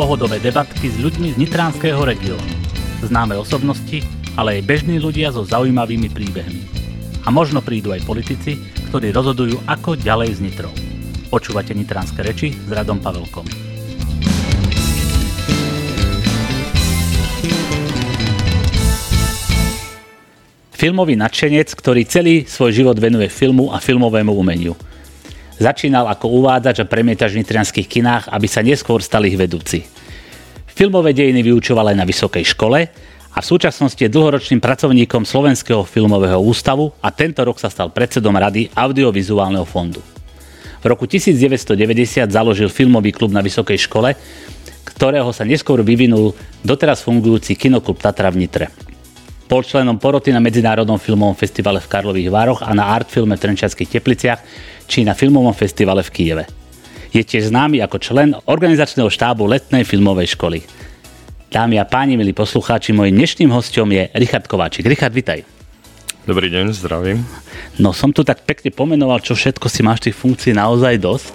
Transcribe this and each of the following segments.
pohodové debatky s ľuďmi z Nitránskeho regiónu. Známe osobnosti, ale aj bežní ľudia so zaujímavými príbehmi. A možno prídu aj politici, ktorí rozhodujú, ako ďalej s Nitrou. Počúvate Nitránske reči s Radom Pavelkom. Filmový nadšenec, ktorý celý svoj život venuje filmu a filmovému umeniu. Začínal ako uvádzač a premietač v nitrianských kinách, aby sa neskôr stal ich vedúci. Filmové dejiny vyučoval aj na vysokej škole a v súčasnosti je dlhoročným pracovníkom Slovenského filmového ústavu a tento rok sa stal predsedom Rady Audiovizuálneho fondu. V roku 1990 založil filmový klub na vysokej škole, ktorého sa neskôr vyvinul doteraz fungujúci kinoklub Tatra v Nitre. Bol členom poroty na Medzinárodnom filmovom festivale v Karlových Vároch a na Artfilme v Trenčianských Tepliciach či na Filmovom festivale v Kieve. Je tiež známy ako člen organizačného štábu letnej filmovej školy. Dámy a páni, milí poslucháči, môj dnešným hostom je Richard Kováčik. Richard, vitaj. Dobrý deň, zdravím. No som tu tak pekne pomenoval, čo všetko si máš tých funkcií naozaj dosť.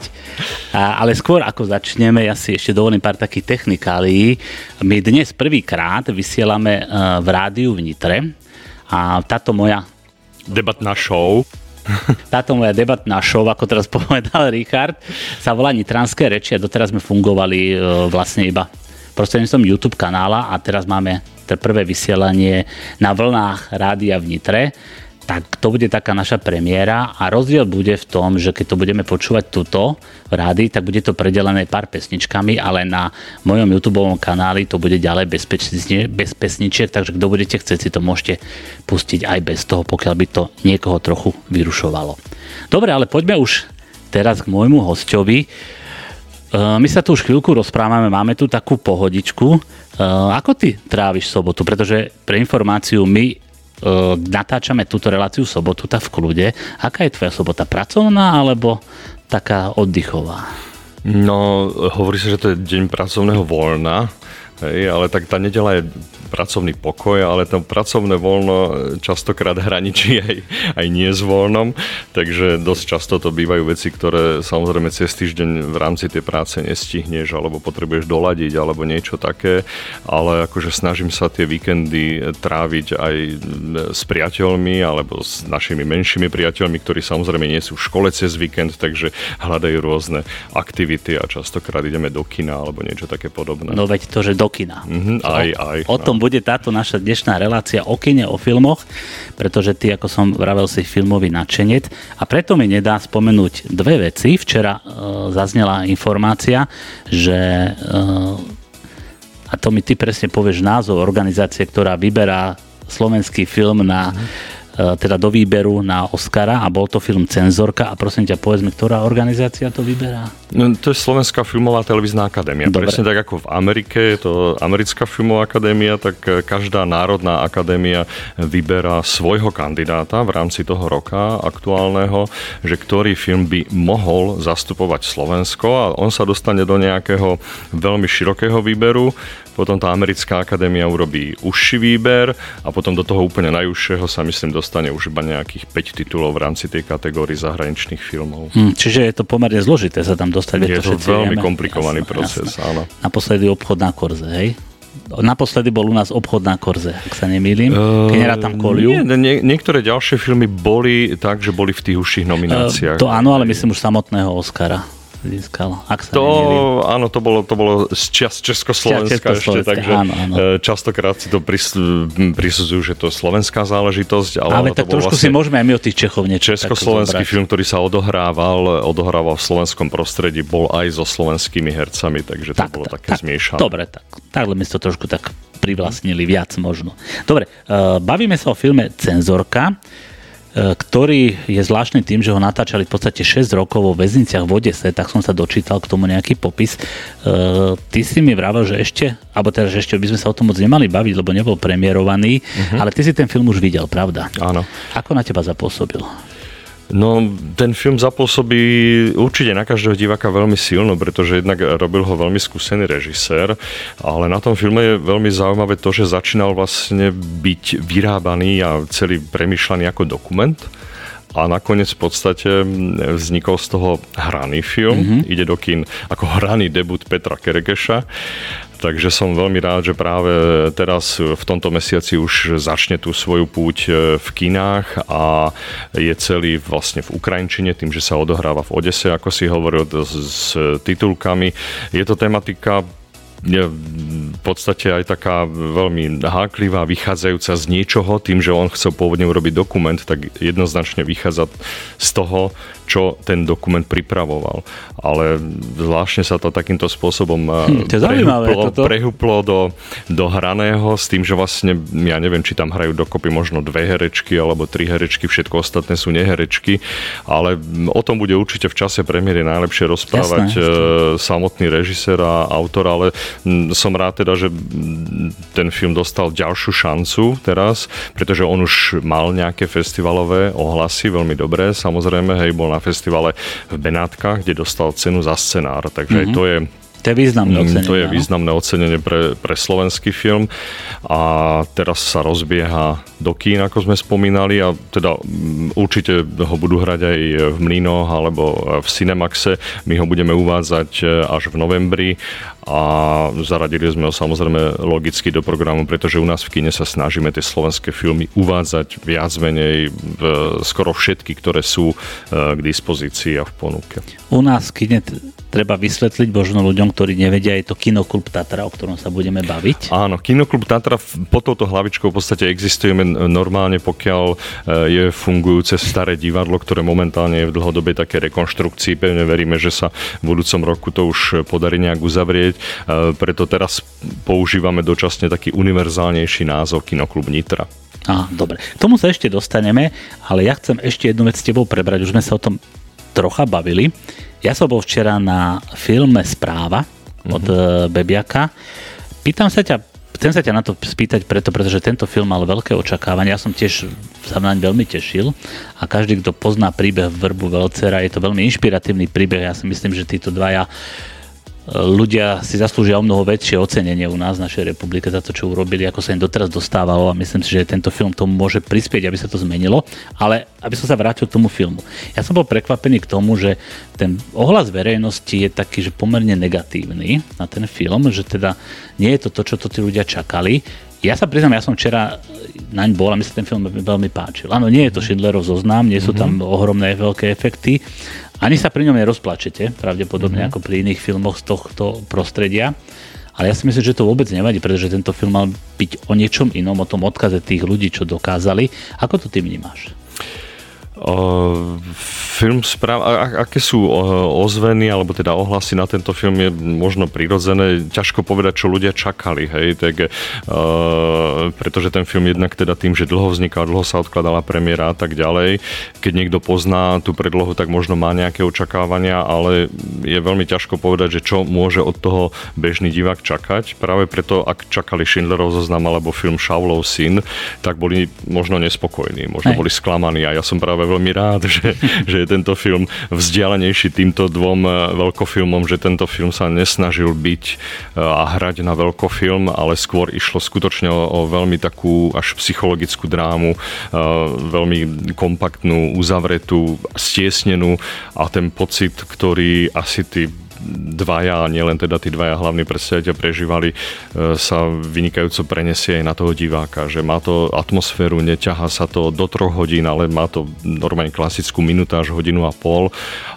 A, ale skôr ako začneme, ja si ešte dovolím pár takých technikálií. My dnes prvýkrát vysielame e, v rádiu v Nitre a táto moja... Debatná show. Táto moja debatná show, ako teraz povedal Richard, sa volá Nitranské reči a doteraz sme fungovali e, vlastne iba prostredníctvom YouTube kanála a teraz máme prvé vysielanie na vlnách rádia v Nitre, tak to bude taká naša premiéra a rozdiel bude v tom, že keď to budeme počúvať tuto v rádi, tak bude to predelené pár pesničkami, ale na mojom YouTube kanáli to bude ďalej bez, bez pesničiek, takže kto budete chcieť si to môžete pustiť aj bez toho, pokiaľ by to niekoho trochu vyrušovalo. Dobre, ale poďme už teraz k môjmu hostovi. Eh, my sa tu už chvíľku rozprávame, máme tu takú pohodičku. Eh, ako ty tráviš sobotu? Pretože pre informáciu my eh, natáčame túto reláciu sobotu tá v kľude. Aká je tvoja sobota? Pracovná alebo taká oddychová? No, hovorí sa, že to je deň pracovného voľna, hej, ale tak tá nedela je pracovný pokoj, ale to pracovné voľno častokrát hraničí aj, aj nie s voľnom, takže dosť často to bývajú veci, ktoré samozrejme cez týždeň v rámci tej práce nestihneš, alebo potrebuješ doladiť, alebo niečo také, ale akože snažím sa tie víkendy tráviť aj s priateľmi, alebo s našimi menšími priateľmi, ktorí samozrejme nie sú v škole cez víkend, takže hľadajú rôzne aktivity a častokrát ideme do kina, alebo niečo také podobné. No veď to, že do kina. Mm-hmm, aj, aj. O tom no bude táto naša dnešná relácia o kine, o filmoch, pretože ty, ako som vravel, si filmový nadšenec a preto mi nedá spomenúť dve veci. Včera e, zaznela informácia, že e, a to mi ty presne povieš názov organizácie, ktorá vyberá slovenský film na mm E, teda do výberu na Oscara a bol to film Cenzorka a prosím ťa povedz mi, ktorá organizácia to vyberá? No, to je Slovenská filmová televízna akadémia. Dobre. Presne tak ako v Amerike je to Americká filmová akadémia, tak každá národná akadémia vyberá svojho kandidáta v rámci toho roka aktuálneho, že ktorý film by mohol zastupovať Slovensko a on sa dostane do nejakého veľmi širokého výberu potom tá americká akadémia urobí užší výber a potom do toho úplne najúžšieho sa myslím dostane už iba nejakých 5 titulov v rámci tej kategórii zahraničných filmov. Hmm, čiže je to pomerne zložité sa tam dostať. Je to, to veľmi vieme. komplikovaný jasne, proces, jasne. áno. Naposledy obchod na korze, hej? Naposledy bol u nás obchod na Korze, ak sa nemýlim. Uh, keď tam koliu. Nie, nie, niektoré ďalšie filmy boli tak, že boli v tých užších nomináciách. Uh, to áno, ale myslím už samotného Oscara získal. Ak sa to, áno, to bolo, to bolo z čas Československa, ešte, takže áno, áno. E, častokrát si to prisudzujú, že to je slovenská záležitosť. Ale, ale tak trošku vlastne si môžeme aj my od tých Čechov niečo Československý film, ktorý sa odohrával, odohrával v slovenskom prostredí, bol aj so slovenskými hercami, takže to tak, bolo tak, také tak, zmiešané. Dobre, tak, tak my to trošku tak privlastnili viac možno. Dobre, uh, bavíme sa o filme Cenzorka. E, ktorý je zvláštny tým, že ho natáčali v podstate 6 rokov vo väzniciach v Odese, tak som sa dočítal k tomu nejaký popis. E, ty si mi vravel, že ešte, alebo teda, že ešte by sme sa o tom moc nemali baviť, lebo nebol premiérovaný, uh-huh. ale ty si ten film už videl, pravda? Áno. Ako na teba zapôsobil? No, ten film zapôsobí určite na každého diváka veľmi silno, pretože jednak robil ho veľmi skúsený režisér, ale na tom filme je veľmi zaujímavé to, že začínal vlastne byť vyrábaný a celý premyšľaný ako dokument a nakoniec v podstate vznikol z toho hraný film. Mm-hmm. Ide do kín ako hraný debut Petra Kerekeša. Takže som veľmi rád, že práve teraz v tomto mesiaci už začne tú svoju púť e, v kinách a je celý vlastne v Ukrajinčine, tým, že sa odohráva v Odese, ako si hovoril, s titulkami. Je to tematika je v podstate aj taká veľmi háklivá, vychádzajúca z niečoho, tým, že on chcel pôvodne urobiť dokument, tak jednoznačne vychádza z toho, čo ten dokument pripravoval. Ale zvláštne sa to takýmto spôsobom hm, to prehuplo, prehuplo do, do hraného s tým, že vlastne, ja neviem, či tam hrajú dokopy možno dve herečky alebo tri herečky, všetko ostatné sú neherečky, ale o tom bude určite v čase premiéry najlepšie rozprávať jasné, jasné. samotný režisér a autor, ale som rád teda, že ten film dostal ďalšiu šancu teraz, pretože on už mal nejaké festivalové ohlasy, veľmi dobré, samozrejme, hej, bol na festivale v Benátkach, kde dostal cenu za scenár, takže mm-hmm. to je to je významné mm, ocenenie. To je významné ocenenie pre, pre slovenský film a teraz sa rozbieha do kín, ako sme spomínali a teda určite ho budú hrať aj v Mlínoch alebo v Cinemaxe. My ho budeme uvádzať e, až v novembri a zaradili sme ho samozrejme logicky do programu, pretože u nás v kine sa snažíme tie slovenské filmy uvádzať viac menej v, skoro všetky, ktoré sú e, k dispozícii a v ponuke. U nás v kine treba vysvetliť možno ľuďom, ktorí nevedia, je to Kinoklub Tatra, o ktorom sa budeme baviť. Áno, Kinoklub Tatra pod touto hlavičkou v podstate existujeme normálne, pokiaľ e, je fungujúce staré divadlo, ktoré momentálne je v dlhodobej také rekonštrukcii. Pevne veríme, že sa v budúcom roku to už podarí nejak uzavrieť. E, preto teraz používame dočasne taký univerzálnejší názov Kinoklub Nitra. Á, dobre. K tomu sa ešte dostaneme, ale ja chcem ešte jednu vec s tebou prebrať. Už sme sa o tom trocha bavili. Ja som bol včera na filme Správa od mm-hmm. Bebiaka. Pýtam sa ťa, chcem sa ťa na to spýtať preto, pretože tento film mal veľké očakávania. Ja som tiež sa naň veľmi tešil a každý, kto pozná príbeh Vrbu Velcera, je to veľmi inšpiratívny príbeh. Ja si myslím, že títo dvaja ľudia si zaslúžia o mnoho väčšie ocenenie u nás v našej republike za to, čo urobili, ako sa im doteraz dostávalo a myslím si, že tento film tomu môže prispieť, aby sa to zmenilo. Ale aby som sa vrátil k tomu filmu. Ja som bol prekvapený k tomu, že ten ohlas verejnosti je taký, že pomerne negatívny na ten film, že teda nie je to to, čo to tí ľudia čakali. Ja sa priznám, ja som včera naň bol a mi sa ten film veľmi páčil. Áno, nie je to Schindlerov zoznam, nie sú tam mhm. ohromné veľké efekty, ani sa pri ňom nerozplačete, pravdepodobne mm-hmm. ako pri iných filmoch z tohto prostredia. Ale ja si myslím, že to vôbec nevadí, pretože tento film mal byť o niečom inom, o tom odkaze tých ľudí, čo dokázali. Ako to ty vnímaš? Uh, film správ, a, aké sú ozveny alebo teda ohlasy na tento film je možno prirodzené. Ťažko povedať, čo ľudia čakali, hej, tak, uh, pretože ten film jednak teda tým, že dlho vznikal, dlho sa odkladala premiéra a tak ďalej. Keď niekto pozná tú predlohu, tak možno má nejaké očakávania, ale je veľmi ťažko povedať, že čo môže od toho bežný divák čakať. Práve preto, ak čakali Schindlerov zoznam alebo film Šaulov syn, tak boli možno nespokojní, možno Hej. boli sklamaní a ja som práve veľmi rád, že, že je tento film vzdialenejší týmto dvom eh, veľkofilmom, že tento film sa nesnažil byť eh, a hrať na veľkofilm, ale skôr išlo skutočne o, o veľmi takú až psychologickú drámu, eh, veľmi kompaktnú, uzavretú, stiesnenú a ten pocit, ktorý asi tí dvaja, a nielen teda tí dvaja hlavní predstaviteľ prežívali, e, sa vynikajúco prenesie aj na toho diváka, že má to atmosféru, neťaha sa to do troch hodín, ale má to normálne klasickú až hodinu a pol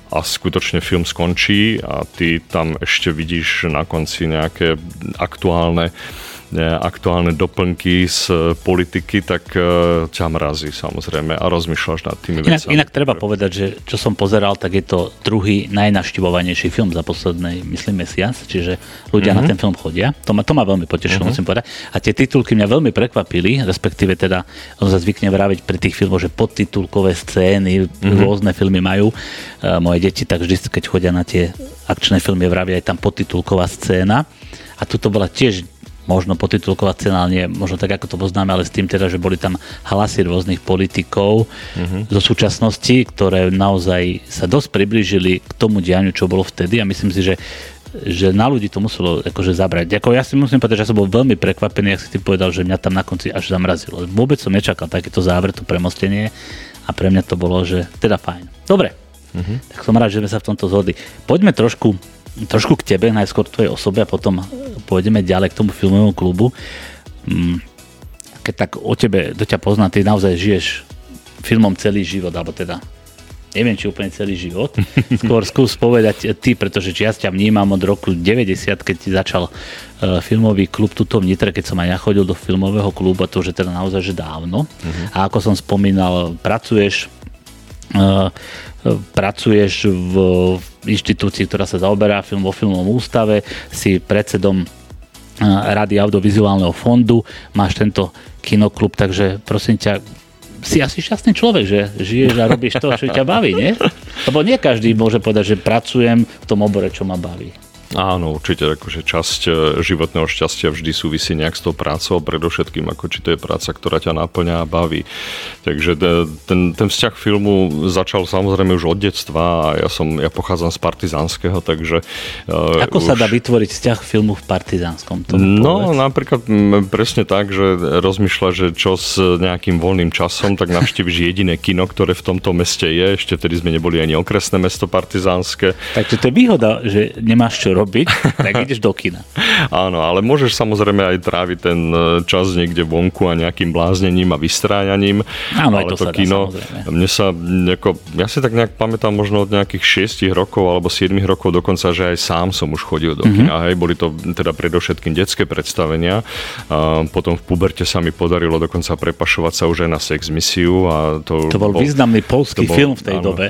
a skutočne film skončí a ty tam ešte vidíš na konci nejaké aktuálne aktuálne doplnky z politiky, tak e, ťa mrazí samozrejme a rozmýšľaš nad tými inak, vecami. Inak treba povedať, že čo som pozeral, tak je to druhý najnaštivovanejší film za posledný, myslím, mesiac, čiže ľudia mm-hmm. na ten film chodia. To ma, to ma veľmi potešilo, mm-hmm. musím povedať. A tie titulky mňa veľmi prekvapili, respektíve teda, on sa zvykne vraviť pri tých filmoch, že podtitulkové scény, mm-hmm. rôzne filmy majú. E, moje deti tak vždy, keď chodia na tie akčné filmy, vravia aj tam podtitulková scéna. A tuto bola tiež možno potitulkovať cena, nie možno tak, ako to poznáme, ale s tým teda, že boli tam hlasy rôznych politikov mm-hmm. zo súčasnosti, ktoré naozaj sa dosť priblížili k tomu dianiu, čo bolo vtedy a myslím si, že že na ľudí to muselo akože zabrať. Ako ja si musím povedať, že ja som bol veľmi prekvapený, ak si ty povedal, že mňa tam na konci až zamrazilo. Vôbec som nečakal takéto záver, to premostenie a pre mňa to bolo, že teda fajn. Dobre, uh-huh. tak som rád, že sme sa v tomto zhodli. Poďme trošku, trošku k tebe, najskôr k tvojej osobe a potom pôjdeme ďalej k tomu filmovému klubu. Mm, keď tak o tebe, do ťa poznám, ty naozaj žiješ filmom celý život, alebo teda neviem, či úplne celý život. Skôr skús povedať ty, pretože ja ťa vnímam od roku 90, keď ti začal uh, filmový klub tuto v Nitre, keď som aj ja chodil do filmového klubu, a to už je teda naozaj že dávno. Uh-huh. A ako som spomínal, pracuješ pracuješ v inštitúcii, ktorá sa zaoberá film vo filmovom ústave, si predsedom Rady audiovizuálneho fondu, máš tento kinoklub, takže prosím ťa, si asi šťastný človek, že žiješ a robíš to, čo ťa baví, nie? Lebo nie každý môže povedať, že pracujem v tom obore, čo ma baví. Áno, určite, akože časť e, životného šťastia vždy súvisí nejak s tou prácou, predovšetkým ako či to je práca, ktorá ťa naplňa a baví. Takže ten, ten vzťah filmu začal samozrejme už od detstva a ja som, ja pochádzam z Partizánskeho, takže... E, ako už... sa dá vytvoriť vzťah filmu v Partizánskom? No, povedz. napríklad presne tak, že rozmýšľa, že čo s nejakým voľným časom, tak navštíviš jediné kino, ktoré v tomto meste je. Ešte tedy sme neboli ani okresné mesto Partizánske. Takže to je výhoda, že nemáš čo robiť, tak ideš do kina. Áno, ale môžeš samozrejme aj tráviť ten e, čas niekde vonku a nejakým bláznením a vystráňaním. Áno, ale to, to kino, dá, mne sa nejako, ja si tak nejak pamätám možno od nejakých 6 rokov alebo 7 rokov dokonca, že aj sám som už chodil do mm-hmm. kina. Hej, boli to teda predovšetkým detské predstavenia. A potom v puberte sa mi podarilo dokonca prepašovať sa už aj na sex misiu. A to, to bol, bol významný polský bol, film v tej áno, dobe.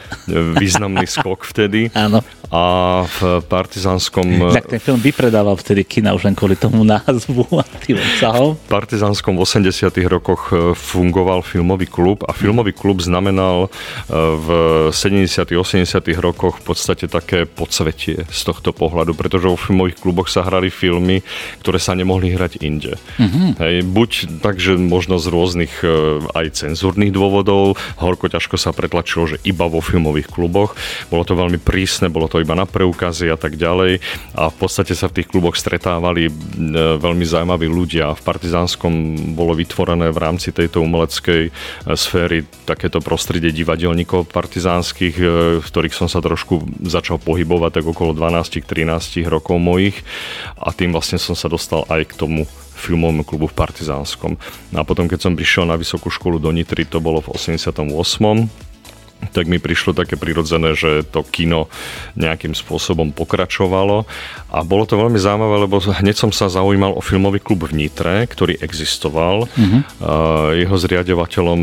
Významný skok vtedy. áno. A v Partizánskom... Tak ten film vypredával vtedy kina už len kvôli tomu názvu a tým obsahom. V Partizánskom v 80 rokoch e, fungoval filmový klub a filmový klub znamenal e, v 70 80 rokoch v podstate také podsvetie z tohto pohľadu, pretože vo filmových kluboch sa hrali filmy, ktoré sa nemohli hrať inde. Mm-hmm. Hej, buď tak, že možno z rôznych e, aj cenzúrnych dôvodov, horko ťažko sa pretlačilo, že iba vo filmových kluboch. Bolo to veľmi prísne, bolo to to iba na preukazy a tak ďalej. A v podstate sa v tých kluboch stretávali e, veľmi zaujímaví ľudia. V Partizánskom bolo vytvorené v rámci tejto umeleckej e, sféry takéto prostredie divadelníkov partizánskych, e, v ktorých som sa trošku začal pohybovať tak okolo 12-13 rokov mojich a tým vlastne som sa dostal aj k tomu filmovému klubu v Partizánskom. A potom, keď som prišiel na vysokú školu do Nitry, to bolo v 88 tak mi prišlo také prirodzené, že to kino nejakým spôsobom pokračovalo a bolo to veľmi zaujímavé, lebo hneď som sa zaujímal o filmový klub v Nitre, ktorý existoval. Uh-huh. Jeho zriadovateľom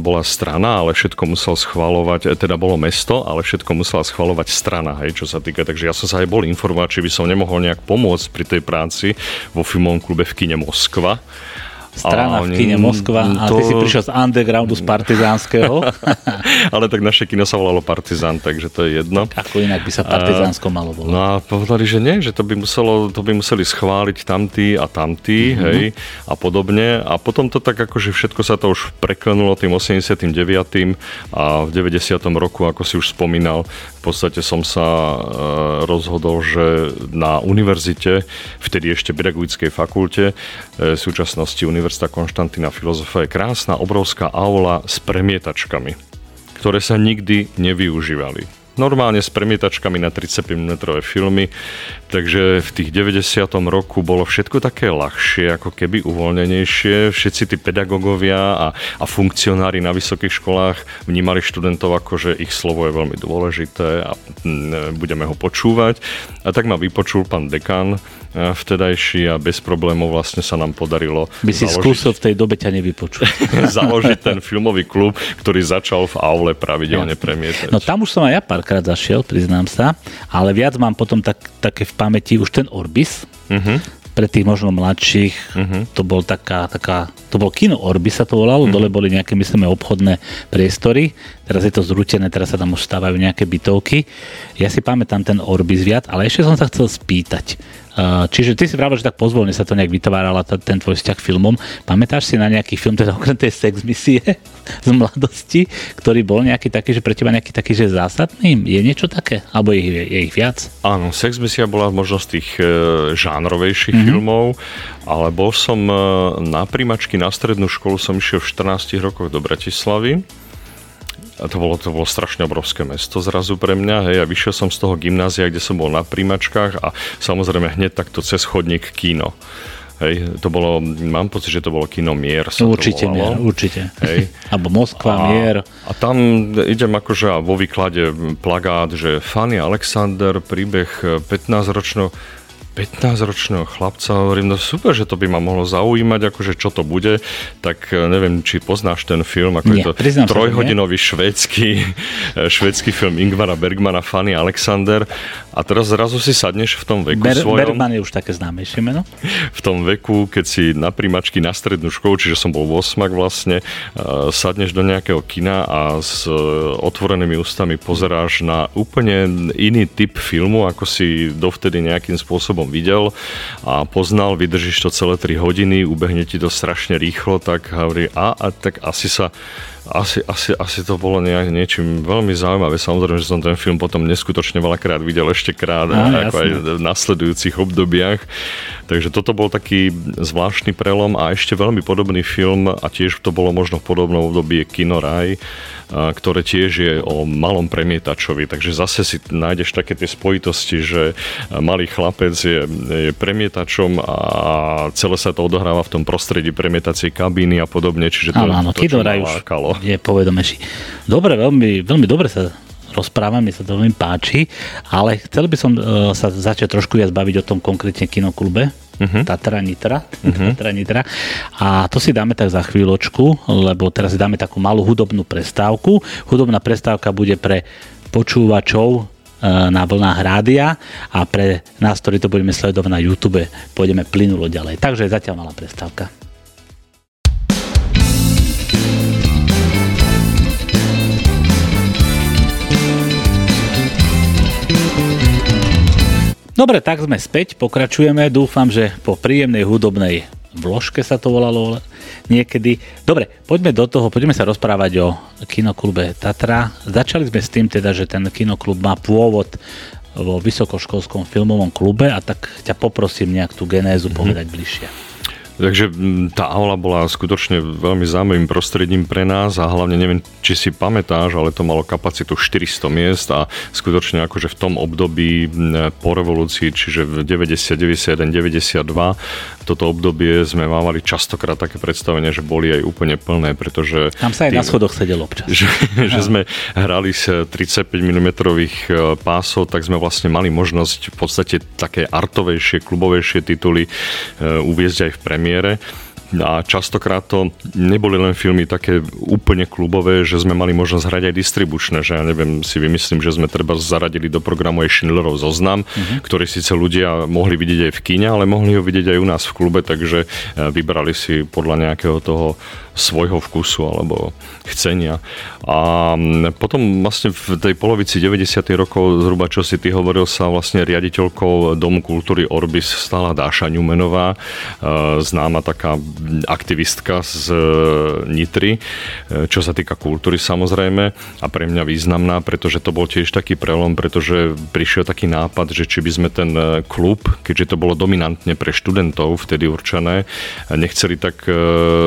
bola strana, ale všetko musel schvalovať, teda bolo mesto, ale všetko musela schvalovať strana, hej, čo sa týka. Takže ja som sa aj bol informovať, či by som nemohol nejak pomôcť pri tej práci vo filmovom klube v kine Moskva strana v kine Moskva a to... ty si prišiel z undergroundu, z partizánskeho. Ale tak naše kino sa volalo Partizán, takže to je jedno. Ako inak by sa Partizánsko malo volať? No a povedali, že nie, že to by, muselo, to by museli schváliť tamtí a tamtí, mm-hmm. hej, a podobne. A potom to tak akože všetko sa to už preklenulo tým 89. a v 90. roku, ako si už spomínal, v podstate som sa e, rozhodol, že na univerzite, vtedy ešte pedagogickej fakulte, e, v súčasnosti Univerzita Konštantína Filozofa je krásna, obrovská aula s premietačkami, ktoré sa nikdy nevyužívali normálne s premietačkami na 35 mm filmy, takže v tých 90. roku bolo všetko také ľahšie, ako keby uvoľnenejšie. Všetci tí pedagógovia a, a funkcionári na vysokých školách vnímali študentov ako, že ich slovo je veľmi dôležité a mm, budeme ho počúvať. A tak ma vypočul pán dekan vtedajší a bez problémov vlastne sa nám podarilo By si založiť, skúsil v tej dobe ťa nevypočuť. založiť ten filmový klub, ktorý začal v aule pravidelne premietať. No tam už som aj ja pár párkrát zašiel, priznám sa, ale viac mám potom tak, také v pamäti už ten Orbis. Uh-huh. Pre tých možno mladších, uh-huh. to bol taká, taká, to bol kino Orbis sa to volalo, uh-huh. dole boli nejaké, myslíme, obchodné priestory, teraz je to zrútené, teraz sa tam už stávajú nejaké bytovky. Ja si pamätám ten Orbis viac, ale ešte som sa chcel spýtať, Čiže ty si pravil, že tak pozvolne sa to nejak vytvárala ten tvoj vzťah filmom. Pamätáš si na nejaký film, teda okrem tej sex misie z mladosti, ktorý bol nejaký taký, že pre teba nejaký taký, že zásadný? Je niečo také? Alebo je, je ich viac? Áno, sex misia bola možno z tých e, žánrovejších mm-hmm. filmov, ale bol som e, na príjmačky na strednú školu, som išiel v 14 rokoch do Bratislavy A to bolo, to bolo strašne obrovské mesto zrazu pre mňa. Hej. A vyšiel som z toho gymnázia, kde som bol na príjmačkách a samozrejme hneď takto cez chodník kino. Hej, to bolo, mám pocit, že to bolo kino Mier. Sa určite to Mier, určite. Hej. Alebo Moskva, a, Mier. A tam idem akože vo výklade plagát, že Fanny Alexander, príbeh 15-ročného 15-ročného chlapca, hovorím, no super, že to by ma mohlo zaujímať, akože čo to bude, tak e, neviem, či poznáš ten film, ako nie, je to trojhodinový švédsky, e, švédsky film Ingmara Bergmana, Fanny Alexander a teraz zrazu si sadneš v tom veku Ber- svojom. Bergman je už také známejšie meno. V tom veku, keď si na príjmačky na strednú školu, čiže som bol v osmak vlastne, uh, sadneš do nejakého kina a s otvorenými ústami pozeráš na úplne iný typ filmu, ako si dovtedy nejakým spôsobom videl a poznal, vydržíš to celé 3 hodiny, ubehne ti to strašne rýchlo, tak hovorí, a, a tak asi sa asi, asi, asi to bolo nejak, niečím veľmi zaujímavé. Samozrejme, že som ten film potom neskutočne veľakrát videl ešte krát, Á, ako aj v nasledujúcich obdobiach. Takže toto bol taký zvláštny prelom a ešte veľmi podobný film a tiež to bolo možno v podobnom období Kino Raj, ktoré tiež je o malom premietačovi. Takže zase si nájdeš také tie spojitosti, že malý chlapec je, je premietačom a celé sa to odohráva v tom prostredí premietacej kabíny a podobne. Čiže to, áno, áno, to, čo už je povedomejší. Dobre, veľmi, veľmi dobre sa rozprávam, mi sa to veľmi páči, ale chcel by som uh, sa začať trošku viac baviť o tom konkrétne kinoklube, uh-huh. Tatra Nitra. Uh-huh. Tatra Nitra. A to si dáme tak za chvíľočku, lebo teraz si dáme takú malú hudobnú prestávku. Hudobná prestávka bude pre počúvačov e, na vlnách rádia a pre nás, ktorí to budeme sledovať na YouTube, pôjdeme plynulo ďalej. Takže zatiaľ malá prestávka. Dobre, tak sme späť, pokračujeme. Dúfam, že po príjemnej hudobnej vložke sa to volalo niekedy. Dobre, poďme do toho, poďme sa rozprávať o kinoklube Tatra. Začali sme s tým teda, že ten kinoklub má pôvod vo vysokoškolskom filmovom klube a tak ťa poprosím nejak tú genézu mm-hmm. povedať bližšie. Takže tá aula bola skutočne veľmi zaujímavým prostredím pre nás a hlavne neviem, či si pamätáš, ale to malo kapacitu 400 miest a skutočne akože v tom období po revolúcii, čiže v 90, 91, 92, toto obdobie sme mávali častokrát také predstavenie, že boli aj úplne plné, pretože... Tam sa aj tým, na schodoch sedelo občas. Že, že sme hrali z 35 mm pásov, tak sme vlastne mali možnosť v podstate také artovejšie, klubovejšie tituly uh, uviezť aj v premiére premiére a častokrát to neboli len filmy také úplne klubové, že sme mali možnosť hrať aj distribučné, že ja neviem, si vymyslím, že sme treba zaradili do programu aj Schindlerov zoznam, uh-huh. ktorý síce ľudia mohli vidieť aj v kine, ale mohli ho vidieť aj u nás v klube, takže eh, vybrali si podľa nejakého toho svojho vkusu alebo chcenia. A potom vlastne v tej polovici 90. rokov, zhruba čo si ty hovoril, sa vlastne riaditeľkou Domu kultúry Orbis stala Dáša Ňumenová, e, známa taká aktivistka z e, Nitry, e, čo sa týka kultúry samozrejme a pre mňa významná, pretože to bol tiež taký prelom, pretože prišiel taký nápad, že či by sme ten klub, keďže to bolo dominantne pre študentov vtedy určené, nechceli tak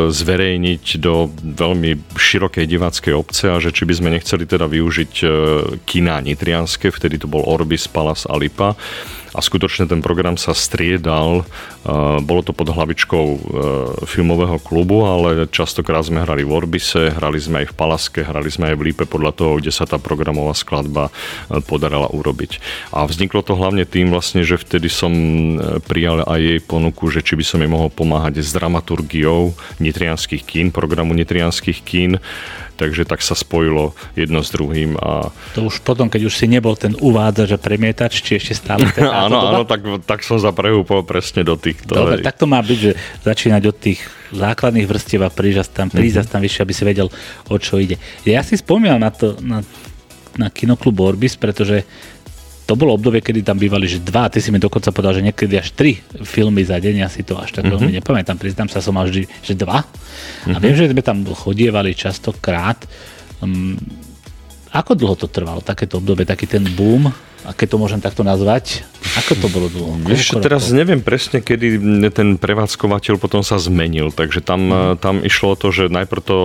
zverejniť vstúpiť do veľmi širokej diváckej obce a že či by sme nechceli teda využiť e, kina nitrianske, vtedy to bol Orbis, Palace a Lipa a skutočne ten program sa striedal. E, bolo to pod hlavičkou e, filmového klubu, ale častokrát sme hrali v Orbise, hrali sme aj v Palaske, hrali sme aj v Lípe podľa toho, kde sa tá programová skladba e, podarala urobiť. A vzniklo to hlavne tým vlastne, že vtedy som prijal aj jej ponuku, že či by som jej mohol pomáhať s dramaturgiou nitrianských kín, programu nitrianských kín takže tak sa spojilo jedno s druhým. A... To už potom, keď už si nebol ten uvádza, že premietač, či ešte stále ten Áno, áno, tak, tak som sa prehúpol presne do týchto. Dobre, tak to má byť, že začínať od tých základných vrstiev a prísť tam, prísť mm-hmm. tam vyššie, aby si vedel, o čo ide. Ja si spomínal na to, na, na kinoklub Orbis, pretože to bolo obdobie, kedy tam bývali, že dva, ty si mi dokonca povedal, že niekedy až tri filmy za deň, ja si to až tak mm-hmm. veľmi nepamätám, priznám sa, som mal vždy, že dva. Mm-hmm. A viem, že sme tam chodievali častokrát. Um, ako dlho to trvalo, takéto obdobie, taký ten boom? A keď to môžem takto nazvať, ako to bolo dlho? Vieš, teraz neviem presne, kedy ten prevádzkovateľ potom sa zmenil, takže tam, mm. tam išlo to, že najprv to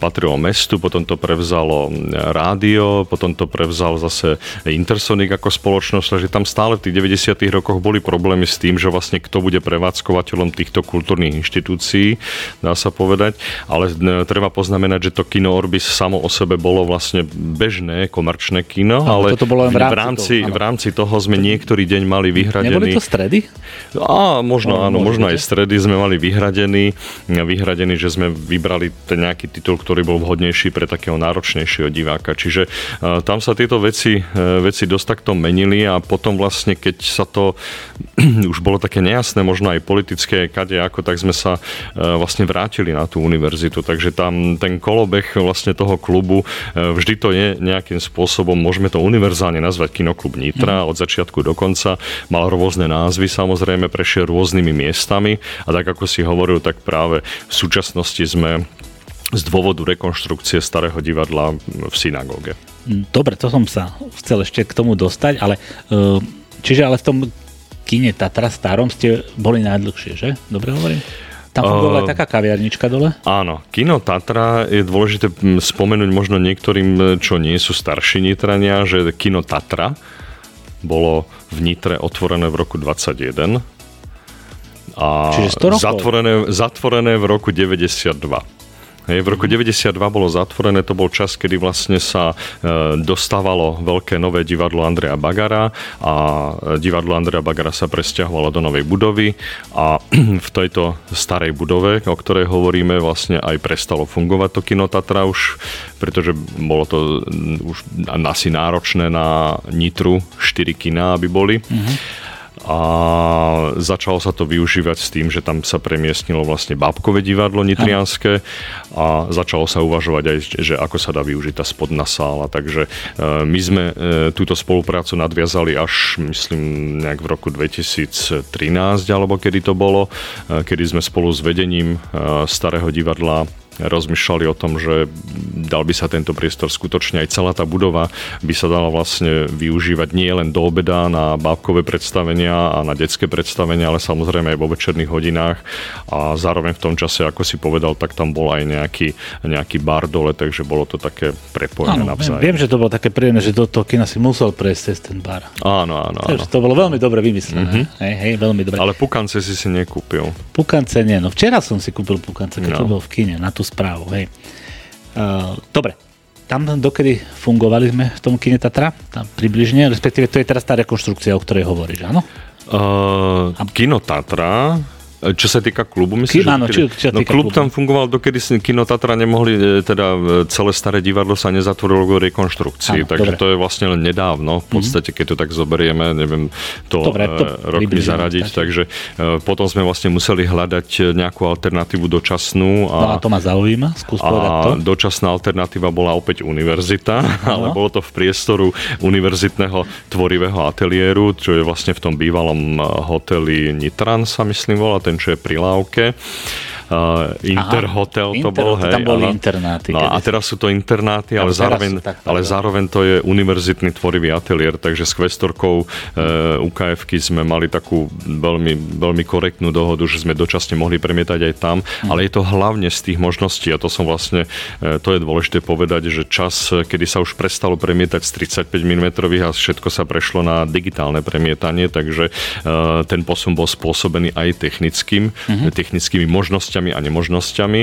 patrilo mestu, potom to prevzalo rádio, potom to prevzal zase Intersonic ako spoločnosť, takže tam stále v tých 90. rokoch boli problémy s tým, že vlastne kto bude prevádzkovateľom týchto kultúrnych inštitúcií, dá sa povedať, ale treba poznamenať, že to kino Orbis samo o sebe bolo vlastne bežné komerčné kino, no, ale to bolo v rámci, v rámci, toho, v rámci toho sme niektorý deň mali vyhradený... Neboli to stredy? Á, možno no, áno, možno aj stredy sme mali vyhradený, vyhradený, že sme vybrali ten nejaký titul, ktorý bol vhodnejší pre takého náročnejšieho diváka. Čiže uh, tam sa tieto veci, uh, veci dosť takto menili a potom vlastne, keď sa to už bolo také nejasné, možno aj politické, kade ako, tak sme sa uh, vlastne vrátili na tú univerzitu. Takže tam ten kolobeh vlastne toho klubu, vždy to je nejakým spôsobom, môžeme to univerzálne nazvať Kinoklub Nitra mm. od začiatku do konca. Mal rôzne názvy, samozrejme, prešiel rôznymi miestami a tak ako si hovoril, tak práve v súčasnosti sme z dôvodu rekonštrukcie starého divadla v synagóge. Dobre, to som sa chcel ešte k tomu dostať, ale e, čiže ale v tom kine Tatra starom ste boli najdlhšie, že? Dobre hovorím? Tam bola uh, taká kaviarnička dole? Áno, kino Tatra je dôležité spomenúť možno niektorým, čo nie sú starší Nitrania, že kino Tatra bolo v Nitre otvorené v roku 21 a zatvorené, zatvorené v roku 92. Hej, v roku 92 bolo zatvorené, to bol čas, kedy vlastne sa e, dostávalo veľké nové divadlo Andreja Bagara a divadlo Andreja Bagara sa presťahovalo do novej budovy a v tejto starej budove, o ktorej hovoríme, vlastne aj prestalo fungovať to kino Tatra už, pretože bolo to už asi náročné na Nitru 4 kina, aby boli. Mm-hmm a začalo sa to využívať s tým, že tam sa premiestnilo vlastne bábkové divadlo nitrianské a začalo sa uvažovať aj, že ako sa dá využiť tá spodná sála. Takže e, my sme e, túto spoluprácu nadviazali až, myslím, nejak v roku 2013, alebo kedy to bolo, e, kedy sme spolu s vedením starého divadla rozmýšľali o tom, že dal by sa tento priestor skutočne aj celá tá budova by sa dala vlastne využívať nie len do obeda na bábkové predstavenia a na detské predstavenia, ale samozrejme aj vo večerných hodinách a zároveň v tom čase, ako si povedal, tak tam bol aj nejaký, nejaký bar dole, takže bolo to také prepojené áno, navzájom. Viem, že to bolo také príjemné, že do toho kina si musel prejsť cez ten bar. Áno, áno, áno. to bolo veľmi dobre vymyslené. Mm-hmm. Hej, hej, veľmi dobre. Ale pukance si si nekúpil. Pukance nie, no včera som si kúpil pukance, keď no. to bol v kine, na tú správu, hej. Uh, dobre, tam dokedy fungovali sme v tom kine Tatra, tam približne, respektíve to je teraz tá rekonštrukcia, o ktorej hovoríš, áno? Uh, kino Tatra čo sa týka klubu, myslím, Kým, áno, čo, čo no, klub klubu. tam fungoval, dokedy si Kino Tatra nemohli, e, teda e, celé staré divadlo sa nezatvorilo k rekonštrukcii, áno, takže dobre. to je vlastne len nedávno, v mhm. podstate, keď to tak zoberieme, neviem to, dobre, to e, rokmi zaradiť, tak. takže potom sme vlastne museli hľadať nejakú alternatívu dočasnú. A, no a to ma zaujíma, skús a to. dočasná alternatíva bola opäť univerzita, áno. ale bolo to v priestoru univerzitného tvorivého ateliéru, čo je vlastne v tom bývalom hoteli Nitran sa myslím volá, ten, čo je pri Lávke uh, Interhotel to inter, bol. Hej, tam boli internáty. No, a teraz sú to internáty, ale, zároveň, ale zároveň to je univerzitný tvorivý ateliér, takže s kvestorkou uh, ukf sme mali takú veľmi, veľmi korektnú dohodu, že sme dočasne mohli premietať aj tam, hmm. ale je to hlavne z tých možností a to som vlastne, uh, to je dôležité povedať, že čas, kedy sa už prestalo premietať z 35 mm a všetko sa prešlo na digitálne premietanie, takže uh, ten posun bol spôsobený aj technickým, hmm. technickými možnosťami možnosťami a nemožnosťami.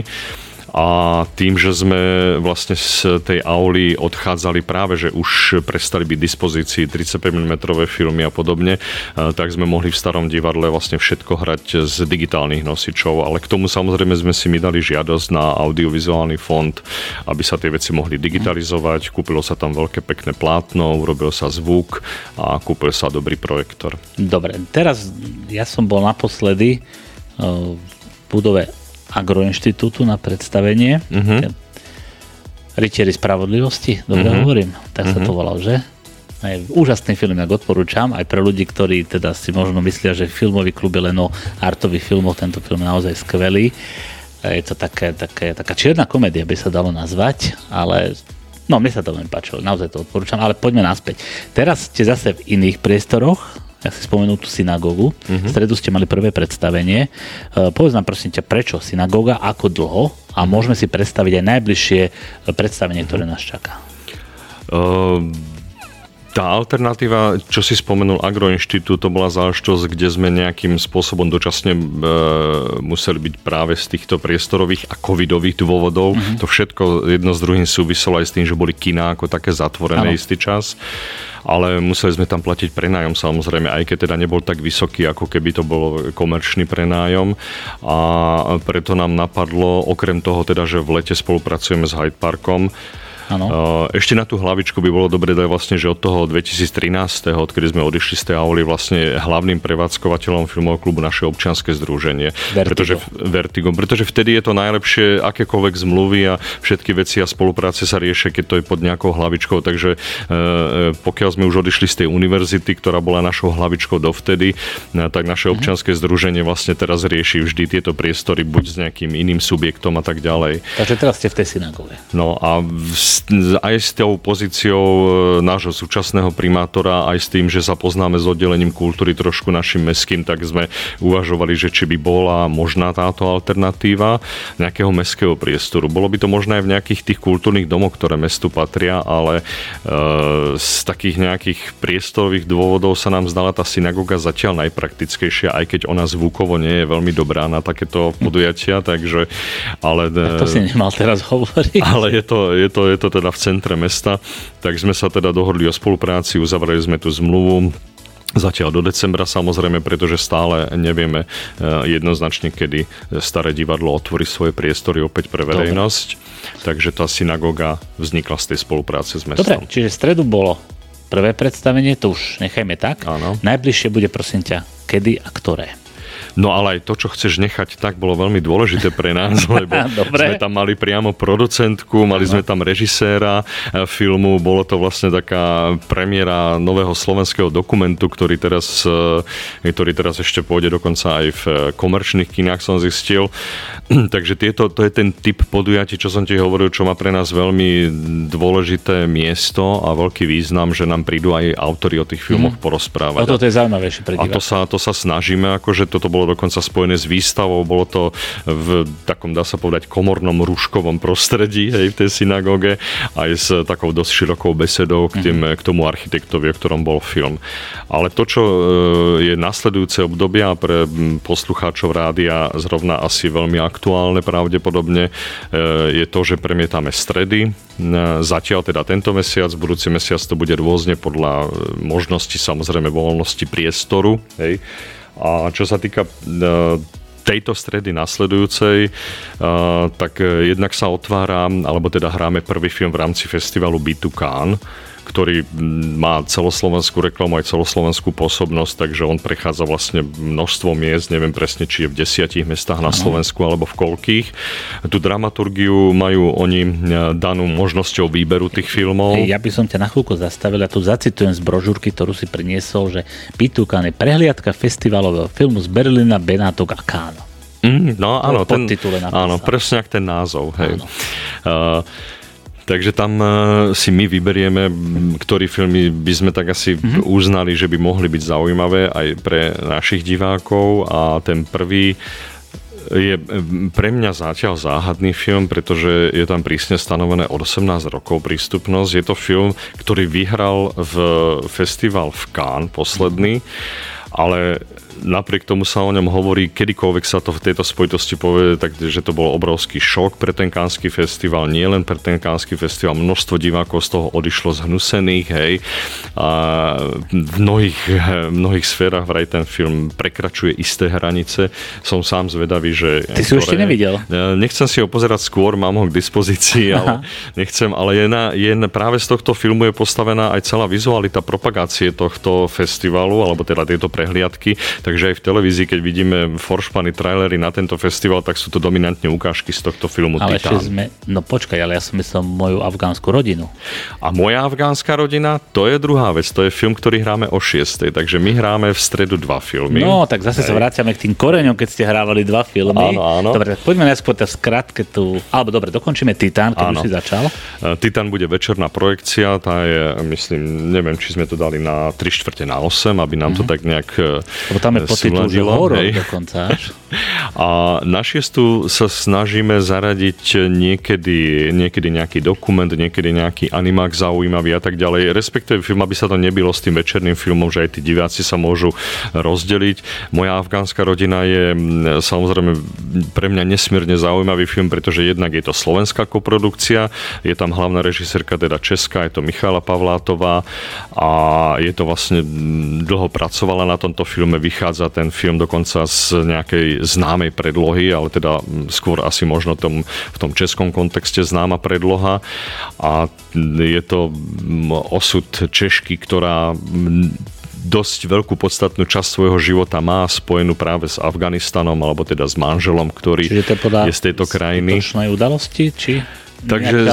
A tým, že sme vlastne z tej auly odchádzali práve, že už prestali byť dispozícii 35 mm filmy a podobne, tak sme mohli v starom divadle vlastne všetko hrať z digitálnych nosičov, ale k tomu samozrejme sme si my dali žiadosť na audiovizuálny fond, aby sa tie veci mohli digitalizovať. Kúpilo sa tam veľké pekné plátno, urobil sa zvuk a kúpil sa dobrý projektor. Dobre, teraz ja som bol naposledy v budove Agroinštitútu na predstavenie. Uh-huh. Rytieri spravodlivosti, dobre uh-huh. hovorím, tak uh-huh. sa to mhm. volal, že? Aj úžasný film, ak odporúčam, aj pre ľudí, ktorí teda si možno myslia, že filmový klub je len o artových filmoch, tento film je naozaj skvelý. Je to také, také, taká čierna komédia, by sa dalo nazvať, ale No, mne sa to veľmi páčilo, naozaj to odporúčam, ale poďme naspäť. Teraz ste zase v iných priestoroch, ja si spomenul tú synagógu, uh-huh. v stredu ste mali prvé predstavenie. Uh, povedz nám prosím ťa, prečo synagóga, ako dlho a môžeme si predstaviť aj najbližšie predstavenie, ktoré nás čaká. Uh tá alternatíva, čo si spomenul, Agroinštitút, to bola záležitosť, kde sme nejakým spôsobom dočasne e, museli byť práve z týchto priestorových a covidových dôvodov. Mm-hmm. To všetko jedno s druhým súviselo aj s tým, že boli kina ako také zatvorené ano. istý čas ale museli sme tam platiť prenájom samozrejme, aj keď teda nebol tak vysoký, ako keby to bol komerčný prenájom a preto nám napadlo, okrem toho teda, že v lete spolupracujeme s Hyde Parkom, Ano. Ešte na tú hlavičku by bolo dobre dať vlastne, že od toho 2013. odkedy sme odišli z tej auli, vlastne hlavným prevádzkovateľom filmového klubu naše občianske združenie. Vertigo. Pretože, Vertigo. Pretože vtedy je to najlepšie, akékoľvek zmluvy a všetky veci a spolupráce sa riešia, keď to je pod nejakou hlavičkou. Takže e, e, pokiaľ sme už odišli z tej univerzity, ktorá bola našou hlavičkou dovtedy, e, tak naše mhm. občianske združenie vlastne teraz rieši vždy tieto priestory buď s nejakým iným subjektom a tak ďalej. Takže teraz ste v tej synagóge. No a v aj s tou pozíciou e, nášho súčasného primátora, aj s tým, že sa poznáme s oddelením kultúry trošku našim meským, tak sme uvažovali, že či by bola možná táto alternatíva nejakého meského priestoru. Bolo by to možné aj v nejakých tých kultúrnych domoch, ktoré mestu patria, ale e, z takých nejakých priestorových dôvodov sa nám zdala tá synagoga zatiaľ najpraktickejšia, aj keď ona zvukovo nie je veľmi dobrá na takéto podujatia, takže ale... Tak to si nemal teraz hovoriť. Ale je to, je to, je to teda v centre mesta, tak sme sa teda dohodli o spolupráci, uzavreli sme tú zmluvu, Zatiaľ do decembra samozrejme, pretože stále nevieme eh, jednoznačne, kedy staré divadlo otvorí svoje priestory opäť pre verejnosť. Dobre. Takže tá synagóga vznikla z tej spolupráce s mestom. Dobre, čiže v stredu bolo prvé predstavenie, to už nechajme tak. Áno. Najbližšie bude prosím ťa, kedy a ktoré? No ale aj to, čo chceš nechať, tak bolo veľmi dôležité pre nás, lebo sme tam mali priamo producentku, mali sme tam režiséra e, filmu, bolo to vlastne taká premiéra nového slovenského dokumentu, ktorý teraz, e, ktorý teraz ešte pôjde dokonca aj v komerčných kinách som zistil. Takže tieto, to je ten typ podujatí, čo som ti hovoril, čo má pre nás veľmi dôležité miesto a veľký význam, že nám prídu aj autory o tých filmoch mm. porozprávať. A toto je zaujímavejšie pre A to sa, to sa snažíme, akože toto bolo bolo dokonca spojené s výstavou, bolo to v takom, dá sa povedať, komornom rúškovom prostredí, hej, v tej synagóge, aj s takou dosť širokou besedou k, tým, mm-hmm. k tomu architektovi, o ktorom bol film. Ale to, čo e, je nasledujúce obdobia pre poslucháčov rádia zrovna asi veľmi aktuálne pravdepodobne, e, je to, že premietame stredy. E, zatiaľ teda tento mesiac, budúci mesiac to bude rôzne podľa možnosti samozrejme voľnosti priestoru. Hej. A čo sa týka e, tejto stredy nasledujúcej, e, tak jednak sa otvára, alebo teda hráme prvý film v rámci festivalu B2Can, ktorý má celoslovenskú reklamu aj celoslovenskú pôsobnosť, takže on prechádza vlastne množstvo miest, neviem presne, či je v desiatich mestách na Slovensku alebo v koľkých. Tú dramaturgiu majú oni e, danú možnosťou výberu tých filmov. Ja by som ťa na chvíľku zastavil a tu zacitujem z brožúrky, ktorú si priniesol, že Pitúkan je prehliadka festivalového filmu z Berlína, Benátok a Káno. Mm, no áno, ten, áno, presne ak ten názov. Hej. Áno. Uh, Takže tam e, si my vyberieme, ktorý filmy by sme tak asi mm-hmm. uznali, že by mohli byť zaujímavé aj pre našich divákov a ten prvý je pre mňa zatiaľ záhadný film, pretože je tam prísne stanovené od 18 rokov prístupnosť. Je to film, ktorý vyhral v festival v Cannes posledný, ale napriek tomu sa o ňom hovorí, kedykoľvek sa to v tejto spojitosti povie, takže to bol obrovský šok pre ten kánsky festival, nie len pre ten kánsky festival, množstvo divákov z toho odišlo zhnusených, hej. A v mnohých, v mnohých sférach vraj ten film prekračuje isté hranice. Som sám zvedavý, že... Ty si ešte nevidel? Nechcem si ho pozerať skôr, mám ho k dispozícii, ale nechcem, ale je, na, je na, práve z tohto filmu je postavená aj celá vizualita propagácie tohto festivalu, alebo teda tieto prehliadky Takže aj v televízii, keď vidíme foršpany trailery na tento festival, tak sú to dominantne ukážky z tohto filmu ale Titán. sme, no počkaj, ale ja som myslel moju afgánsku rodinu. A moja afgánska rodina, to je druhá vec. To je film, ktorý hráme o 6. Takže my hráme v stredu dva filmy. No, tak zase Hej. sa vraciame k tým koreňom, keď ste hrávali dva filmy. Áno, áno. Dobre, tak poďme najskôr tak skratke tu, alebo dobre, dokončíme Titán, keď áno. už si začal. E, Titán bude večerná projekcia, tá je, myslím, neviem, či sme to dali na 3 čtvrte na 8, aby nám mm-hmm. to mhm. tak nejak e, Lebo tam je podtitul, že horor dokonca až. A na šiestu sa snažíme zaradiť niekedy, niekedy nejaký dokument, niekedy nejaký animák zaujímavý a tak ďalej. Respektíve film, aby sa to nebilo s tým večerným filmom, že aj tí diváci sa môžu rozdeliť. Moja afgánska rodina je samozrejme pre mňa nesmierne zaujímavý film, pretože jednak je to slovenská koprodukcia, je tam hlavná režisérka teda Česká, je to Michala Pavlátová a je to vlastne dlho pracovala na tomto filme, vychádza ten film dokonca z nejakej známej predlohy, ale teda skôr asi možno tom, v tom českom kontexte známa predloha a je to osud Češky, ktorá dosť veľkú podstatnú časť svojho života má spojenú práve s Afganistanom, alebo teda s manželom, ktorý je, z tejto krajiny. Čiže udalosti, či Takže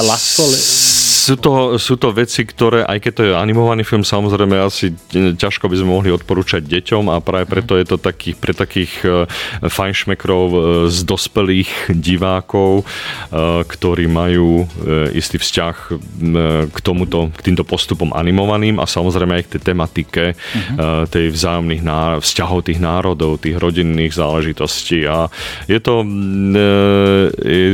sú to, sú to veci, ktoré, aj keď to je animovaný film, samozrejme asi ťažko by sme mohli odporúčať deťom a práve preto je to taký, pre takých e, fajnšmekrov e, z dospelých divákov, e, ktorí majú istý vzťah k tomuto, k týmto postupom animovaným a samozrejme aj k tej tematike uh-huh. tej vzájomných vzťahov tých národov, tých rodinných záležitostí a je to, je,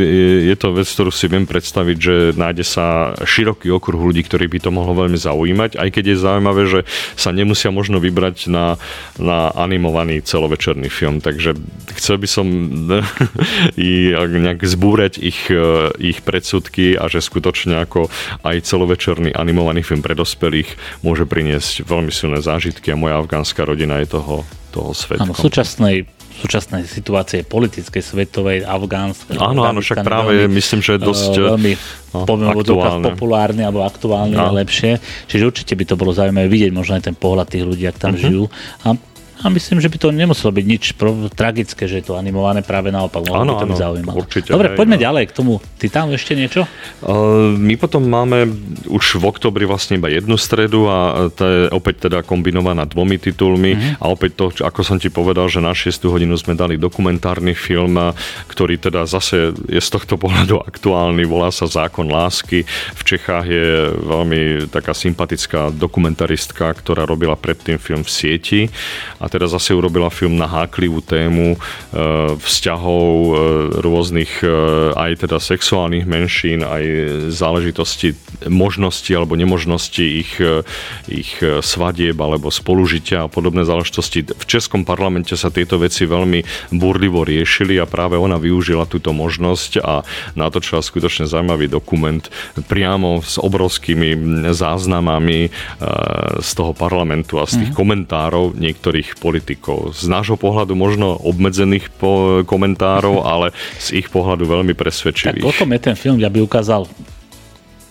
je to vec, ktorú si viem predstaviť, že nájde sa široký okruh ľudí, ktorí by to mohlo veľmi zaujímať, aj keď je zaujímavé, že sa nemusia možno vybrať na, na animovaný celovečerný film. Takže chcel by som nejak zbúrať ich, e, ich predsudky a že skutočne ako aj celovečerný animovaný film pre dospelých môže priniesť veľmi silné zážitky a moja afgánska rodina je toho, toho svetkom. Áno, v súčasnej súčasnej situácie politickej, svetovej, afgánskej. Áno, áno, však práve veľmi, myslím, že je dosť uh, veľmi no, poviem, populárne alebo aktuálne no. lepšie. Čiže určite by to bolo zaujímavé vidieť možno aj ten pohľad tých ľudí, ak tam uh-huh. žijú. A a myslím, že by to nemuselo byť nič pro, tragické, že je to animované, práve naopak, by to zaujímavé. Určite, Dobre, hej, poďme no. ďalej k tomu. Ty tam ešte niečo? Uh, my potom máme už v oktobri vlastne iba jednu stredu a to je opäť teda kombinovaná dvomi titulmi uh-huh. a opäť to, ako som ti povedal, že na 6 hodinu sme dali dokumentárny film, ktorý teda zase je z tohto pohľadu aktuálny, volá sa Zákon lásky. V Čechách je veľmi taká sympatická dokumentaristka, ktorá robila predtým film v sieti a a teda zase urobila film na háklivú tému e, vzťahov e, rôznych e, aj teda sexuálnych menšín, aj záležitosti možnosti alebo nemožnosti ich, ich svadieb alebo spolužitia a podobné záležitosti. V Českom parlamente sa tieto veci veľmi burlivo riešili a práve ona využila túto možnosť a natočila skutočne zaujímavý dokument priamo s obrovskými záznamami z toho parlamentu a z tých mm. komentárov niektorých politikov. Z nášho pohľadu možno obmedzených po- komentárov, ale z ich pohľadu veľmi presvedčivých. Tak o tom je ten film, ja by ukázal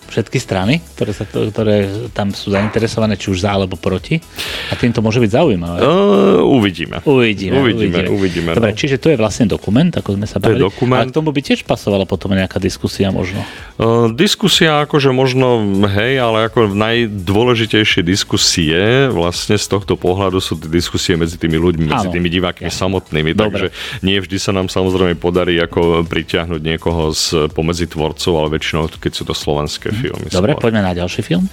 všetky strany, ktoré, sa, ktoré tam sú zainteresované, či už za alebo proti. A tým to môže byť zaujímavé. Uh, uvidíme. Uvidíme. Uvidíme, uvidíme. Dobre, no. čiže to je vlastne dokument, ako sme sa bavili. To je dokument. Ale k tomu by tiež pasovala potom nejaká diskusia možno. Uh, diskusia akože možno, hej, ale ako najdôležitejšie diskusie vlastne z tohto pohľadu sú diskusie medzi tými ľuďmi, medzi tými divákmi ja. samotnými. Dobre. Takže nie vždy sa nám samozrejme podarí ako pritiahnuť niekoho z pomedzi tvorcov, ale väčšinou, keď sú to slovenské filmy. Dobre, skôr. poďme na ďalší film.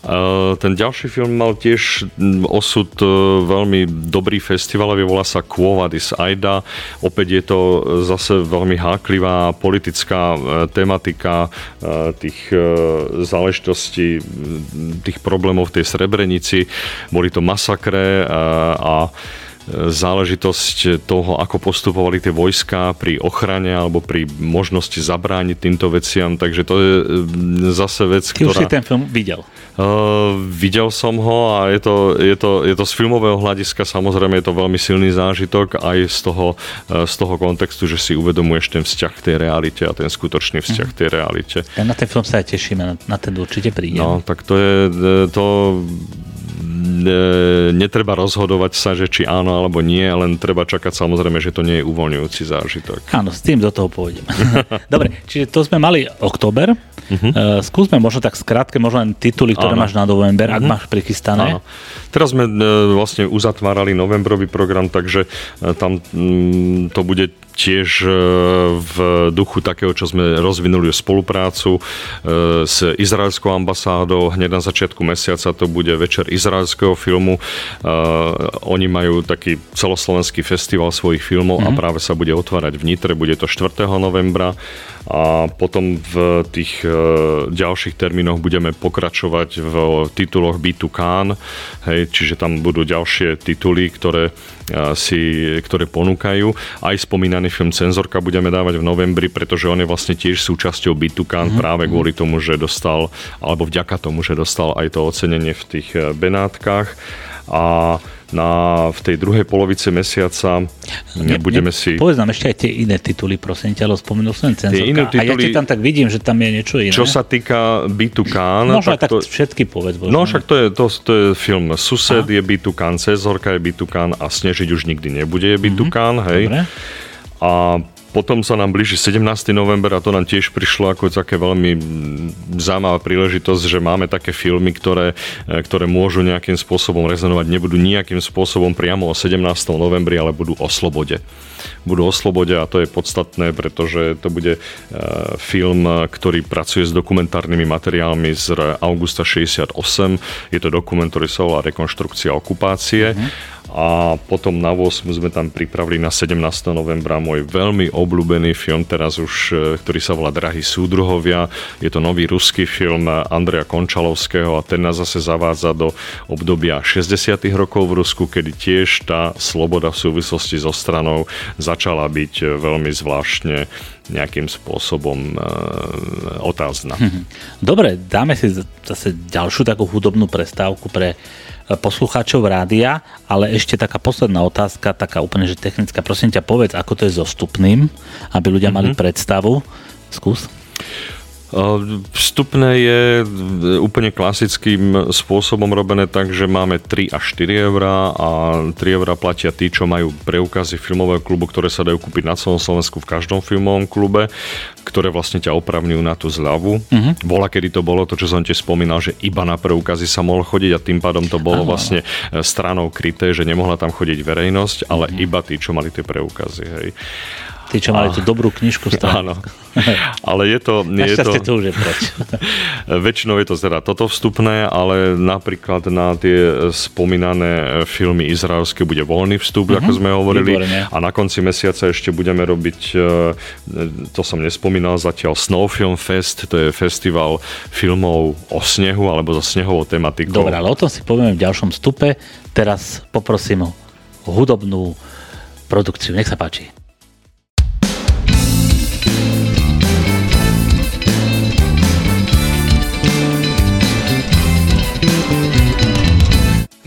Uh, ten ďalší film mal tiež osud uh, veľmi dobrý festivalový, volá sa Quovadis Aida. Opäť je to zase veľmi háklivá politická uh, tematika tých záležitostí, tých problémov v tej Srebrenici. Boli to masakre a záležitosť toho, ako postupovali tie vojska pri ochrane alebo pri možnosti zabrániť týmto veciam. Takže to je mm, zase vec, Ty ktorá... už si ten film videl? Uh, videl som ho a je to, je, to, je to z filmového hľadiska samozrejme je to veľmi silný zážitok aj z toho, uh, z toho kontextu, že si uvedomuješ ten vzťah k tej realite a ten skutočný vzťah k tej realite. Ja na ten film sa aj tešíme, na ten určite prídem. No, tak to je to netreba rozhodovať sa, že či áno alebo nie, len treba čakať samozrejme, že to nie je uvoľňujúci zážitok. Áno, s tým do toho pôjdem. Dobre, čiže to sme mali október. Uh-huh. skúsme možno tak skrátke, možno len tituly, ktoré áno. máš na november, uh-huh. ak mhm. máš prichystané. Áno. Teraz sme vlastne uzatvárali novembrový program, takže tam mm, to bude tiež e, v duchu takého, čo sme rozvinuli spoluprácu e, s izraelskou ambasádou. Hneď na začiatku mesiaca to bude večer izraelského filmu. E, oni majú taký celoslovenský festival svojich filmov mm-hmm. a mhm. práve sa bude otvárať v Nitre. Bude to 4. novembra a potom v tých ďalších termínoch budeme pokračovať v tituloch B2 Khan, hej, čiže tam budú ďalšie tituly, ktoré si, ktoré ponúkajú. Aj spomínaný film Cenzorka budeme dávať v novembri, pretože on je vlastne tiež súčasťou Bitukan mm-hmm. práve kvôli tomu, že dostal, alebo vďaka tomu, že dostal aj to ocenenie v tých eh, Benátkach. A na, v tej druhej polovice mesiaca ne, budeme ne, si... Povedz nám ešte aj tie iné tituly, prosím ťa, spomenul som cenzorka. Iné tituly, a ja ti tam tak vidím, že tam je niečo iné. Čo sa týka Bitukan... Možno tak, tak to, všetky povedz. Bože. No však to je, to, to je film Sused Aha. je Bitukan, Cezorka je Bitukan a Snežiť už nikdy nebude je Bitukan, mm-hmm. hej. Dobre. A potom sa nám blíži 17. november a to nám tiež prišlo ako také veľmi zaujímavá príležitosť, že máme také filmy, ktoré, e, ktoré môžu nejakým spôsobom rezonovať, nebudú nejakým spôsobom priamo o 17. novembri, ale budú o slobode. Budú o slobode a to je podstatné, pretože to bude e, film, ktorý pracuje s dokumentárnymi materiálmi z augusta 68. Je to dokument, ktorý sa volá Rekonštrukcia okupácie. Mm-hmm a potom na 8 sme tam pripravili na 17. novembra môj veľmi obľúbený film, teraz už, e, ktorý sa volá Drahí súdruhovia. Je to nový ruský film Andreja Končalovského a ten nás zase zavádza do obdobia 60. rokov v Rusku, kedy tiež tá sloboda v súvislosti so stranou začala byť e, veľmi zvláštne nejakým spôsobom e, otázna. Dobre, dáme si zase ďalšiu takú hudobnú prestávku pre poslucháčov rádia, ale ešte taká posledná otázka, taká úplne že technická. Prosím ťa, povedz, ako to je so vstupným, aby ľudia mm-hmm. mali predstavu. Skús. Vstupné je úplne klasickým spôsobom robené tak, že máme 3 až 4 eurá a 3 eurá platia tí, čo majú preukazy filmového klubu, ktoré sa dajú kúpiť na celom Slovensku v každom filmovom klube, ktoré vlastne ťa opravňujú na tú zľavu. Uh-huh. Bola, kedy to bolo to, čo som ti spomínal, že iba na preukazy sa mohol chodiť a tým pádom to bolo uh-huh. vlastne e, stranou kryté, že nemohla tam chodiť verejnosť, ale uh-huh. iba tí, čo mali tie preukazy. Hej. Tí, čo mali a... tú dobrú knižku Áno. Ale je to... Je to, to už je preč. väčšinou je to teda toto vstupné, ale napríklad na tie spomínané filmy izraelské bude voľný vstup, uh-huh. ako sme hovorili. Výborné. A na konci mesiaca ešte budeme robiť, e, to som nespomínal zatiaľ, Snow Film Fest, to je festival filmov o snehu alebo so snehovou tematikou. Dobre, ale o tom si povieme v ďalšom vstupe. Teraz poprosím hudobnú produkciu. Nech sa páči.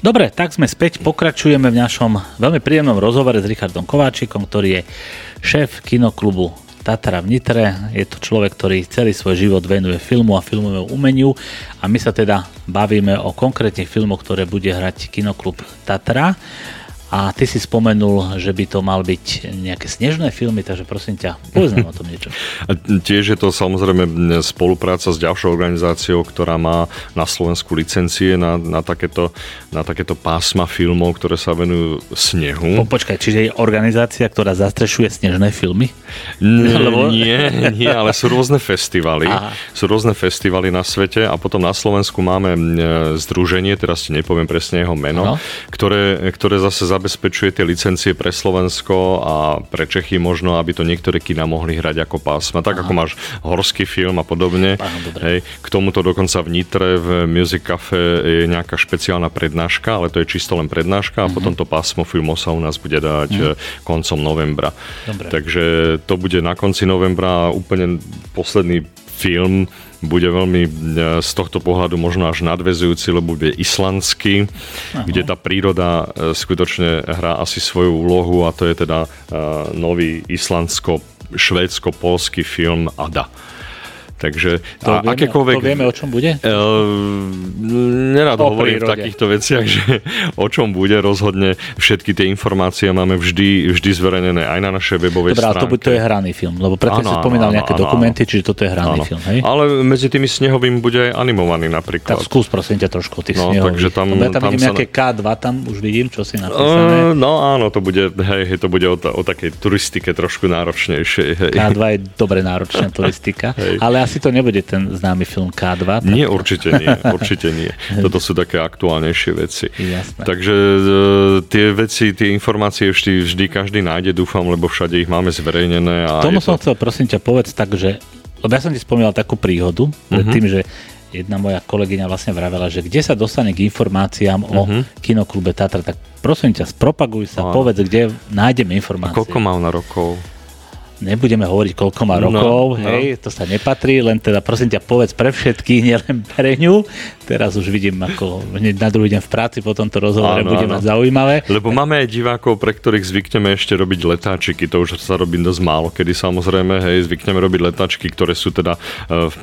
Dobre, tak sme späť, pokračujeme v našom veľmi príjemnom rozhovore s Richardom Kováčikom, ktorý je šéf kinoklubu Tatra v Nitre. Je to človek, ktorý celý svoj život venuje filmu a filmovému umeniu a my sa teda bavíme o konkrétnych filmoch, ktoré bude hrať kinoklub Tatra. A ty si spomenul, že by to mal byť nejaké snežné filmy, takže prosím ťa, povedz nám o tom niečo. A tiež je to samozrejme spolupráca s ďalšou organizáciou, ktorá má na Slovensku licencie na, na, takéto, na takéto pásma filmov, ktoré sa venujú snehu. Po, počkaj, čiže je organizácia, ktorá zastrešuje snežné filmy? Nie, Lebo... nie, nie, ale sú rôzne festivaly. Aha. Sú rôzne festivaly na svete a potom na Slovensku máme združenie, teraz ti nepoviem presne jeho meno, ktoré, ktoré zase zabezpečuje tie licencie pre Slovensko a pre Čechy možno, aby to niektoré kina mohli hrať ako pásma. Tak Aha. ako máš horský film a podobne. Aha, hej, k tomuto dokonca v Nitre v Music Cafe je nejaká špeciálna prednáška, ale to je čisto len prednáška a uh-huh. potom to pásmo filmov sa u nás bude dať uh-huh. koncom novembra. Dobre. Takže to bude na konci novembra úplne posledný film bude veľmi e, z tohto pohľadu možno až nadvezujúci, lebo bude islandský, Aha. kde tá príroda e, skutočne hrá asi svoju úlohu a to je teda e, nový islandsko-švédsko-polský film Ada. Takže to, vieme, akékoľvek... to vieme, o čom bude? Uh, nerad o hovorím prírode. v takýchto veciach, že o čom bude rozhodne. Všetky tie informácie máme vždy, vždy zverejnené aj na našej webovej Dobre, stránke. Dobre, to, to je hraný film, lebo preto si spomínal áno, nejaké áno, dokumenty, áno. čiže toto je hraný áno. film, hej? Ale medzi tými snehovými bude aj animovaný napríklad. Tak skús prosím ťa trošku tých no, snehových. Takže tam, ja tam, tam vidím sa... nejaké K2, tam už vidím, čo si napísané. Uh, no áno, to bude, hej, hej to bude o, ta, o takej turistike trošku náročnejšej. Hej. K2 je dobre náročná turistika, ale asi to nebude ten známy film K2. Tak... Nie, určite nie, určite nie. Toto sú také aktuálnejšie veci. Jasné. Takže e, tie veci, tie informácie vždy, vždy každý nájde, dúfam, lebo všade ich máme zverejnené. A tomu som to... chcel, prosím ťa, povedz tak, že lebo ja som ti spomínal takú príhodu uh-huh. tým, že jedna moja kolegyňa vlastne vravela, že kde sa dostane k informáciám uh-huh. o mhm. kinoklube Tatra, tak prosím ťa, spropaguj sa, no. povedz, kde nájdeme informácie. A koľko mal na rokov? Nebudeme hovoriť, koľko má no, rokov, no, hej, no. to sa nepatrí, len teda prosím ťa povedz pre všetkých, nielen pre ňu. Teraz už vidím, ako hneď na druhý deň v práci po tomto rozhovore áno, bude áno. mať zaujímavé. Lebo máme aj divákov, pre ktorých zvykneme ešte robiť letáčiky, to už sa robí dosť málo, kedy samozrejme, hej, zvykneme robiť letáčky, ktoré sú teda e, v,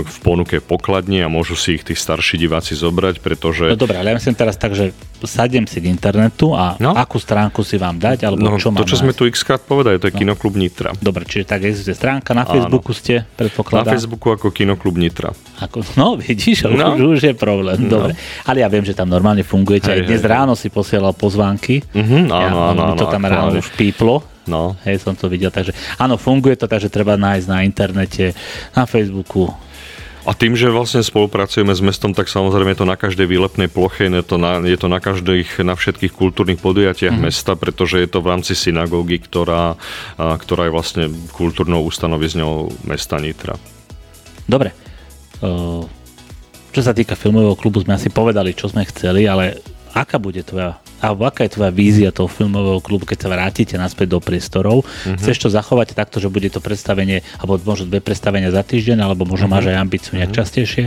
v ponuke pokladni a môžu si ich tí starší diváci zobrať, pretože... No dobré, ale ja myslím teraz tak, že sadiem si k internetu a no? akú stránku si vám dať, alebo no, čo mám To, čo sme tu x krát povedali, to je no. Kinoklub Nitra. Dobre, čiže tak existuje stránka, na Facebooku Áno. ste, predpokladám. Na Facebooku ako Kinoklub Nitra. Ako, no, vidíš, no. Už, už je problém. No. Dobre. Ale ja viem, že tam normálne fungujete. Hej, Aj dnes hej, ráno si posielal pozvánky. Uh-huh, áno, ja, áno, áno, to tam ráno už píplo. No. Hej, som to videl. Takže áno, funguje to, takže treba nájsť na internete, na Facebooku, a tým, že vlastne spolupracujeme s mestom, tak samozrejme je to na každej výlepnej ploche, je to na, je to na, každých, na všetkých kultúrnych podujatiach mm. mesta, pretože je to v rámci synagógy, ktorá, ktorá je vlastne kultúrnou ustanovizňou mesta Nitra. Dobre. Čo sa týka filmového klubu, sme asi povedali, čo sme chceli, ale aká bude tvoja alebo aká je tvoja vízia toho filmového klubu, keď sa vrátite naspäť do priestorov? Uh-huh. Chceš to zachovať takto, že bude to predstavenie, alebo možno dve predstavenia za týždeň, alebo možno uh-huh. máš aj ambíciu nejak uh-huh. častejšie?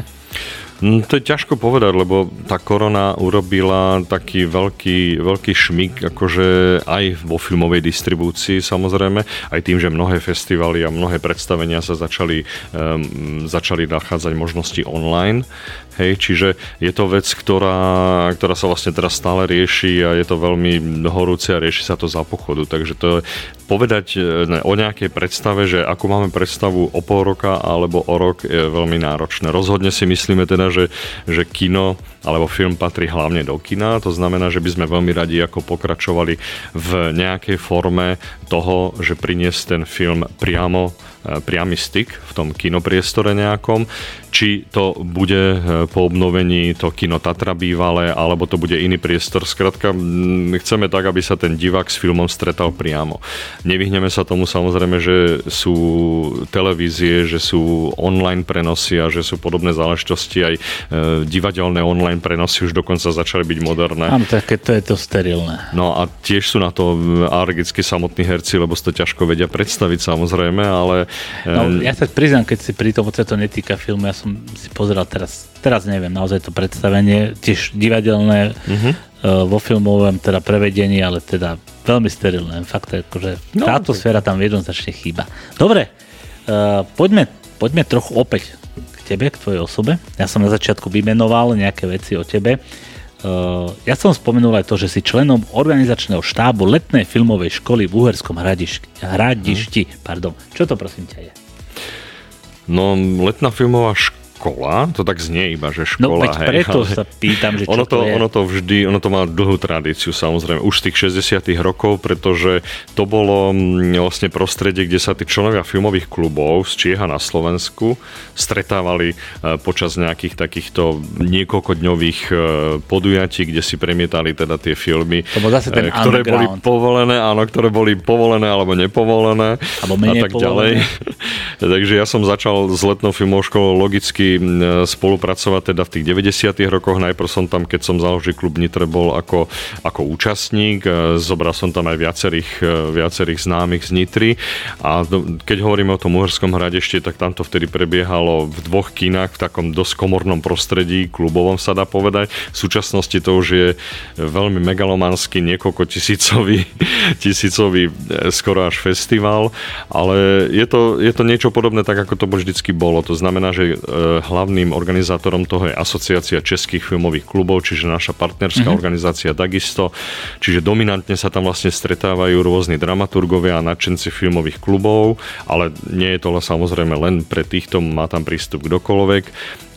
No, to je ťažko povedať, lebo tá korona urobila taký veľký, veľký šmik, akože aj vo filmovej distribúcii samozrejme, aj tým, že mnohé festivaly a mnohé predstavenia sa začali, um, začali nachádzať možnosti online. Hej, čiže je to vec, ktorá, ktorá sa vlastne teraz stále rieši a je to veľmi horúce a rieši sa to za pochodu. Takže to je povedať e, o nejakej predstave, že ako máme predstavu o pol roka alebo o rok je veľmi náročné. Rozhodne si myslíme teda, že, že kino alebo film patrí hlavne do kina. To znamená, že by sme veľmi radi ako pokračovali v nejakej forme toho, že priniesť ten film priamo E, priamy styk v tom kinopriestore nejakom, či to bude e, po obnovení to kino Tatra bývalé, alebo to bude iný priestor. Skrátka, chceme tak, aby sa ten divák s filmom stretal priamo. Nevyhneme sa tomu samozrejme, že sú televízie, že sú online prenosy a že sú podobné záležitosti, aj e, divadelné online prenosy už dokonca začali byť moderné. Áno, také to je to sterilné. No a tiež sú na to alergicky samotní herci, lebo si to ťažko vedia predstaviť samozrejme, ale No, ja sa priznám, keď si pri tom, to netýka filmu, ja som si pozeral teraz, teraz neviem, naozaj to predstavenie, tiež divadelné, uh-huh. vo filmovom teda prevedení, ale teda veľmi sterilné. Fakt, akože no, táto sféra tam jednoznačne chýba. Dobre, uh, poďme, poďme trochu opäť tebe, k tvojej osobe. Ja som na začiatku vymenoval nejaké veci o tebe. Uh, ja som spomenul aj to, že si členom organizačného štábu letnej filmovej školy v Uherskom hradišti. hradišti. Hmm. Pardon. Čo to prosím ťa je? No, letná filmová škola škola, to tak znie iba, že škola. No veď hej, preto ale sa pýtam, že čo ono to, to je. Ono to vždy, ono to má dlhú tradíciu samozrejme, už z tých 60 rokov, pretože to bolo mm, vlastne prostredie, kde sa tí členovia filmových klubov z Čieha na Slovensku stretávali e, počas nejakých takýchto niekoľkodňových e, podujatí, kde si premietali teda tie filmy, to bol zase ten e, ktoré boli povolené, áno, ktoré boli povolené alebo nepovolené alebo a tak povolené. ďalej. Takže ja som začal s letnou filmovou školou logicky spolupracovať teda v tých 90. rokoch. Najprv som tam, keď som založil klub Nitre, bol ako, ako účastník. Zobral som tam aj viacerých, viacerých známych z Nitry. A keď hovoríme o tom Uherskom hradešti, tak tam to vtedy prebiehalo v dvoch kinách v takom dosť komornom prostredí, klubovom sa dá povedať. V súčasnosti to už je veľmi megalomanský, niekoľko tisícový, tisícový e, skoro až festival, ale je to, je to niečo podobné tak, ako to vždycky bolo. To znamená, že e, hlavným organizátorom toho je Asociácia českých filmových klubov, čiže naša partnerská mm-hmm. organizácia takisto. Čiže dominantne sa tam vlastne stretávajú rôzni dramaturgovia a nadšenci filmových klubov, ale nie je to samozrejme len pre týchto, má tam prístup kdokoľvek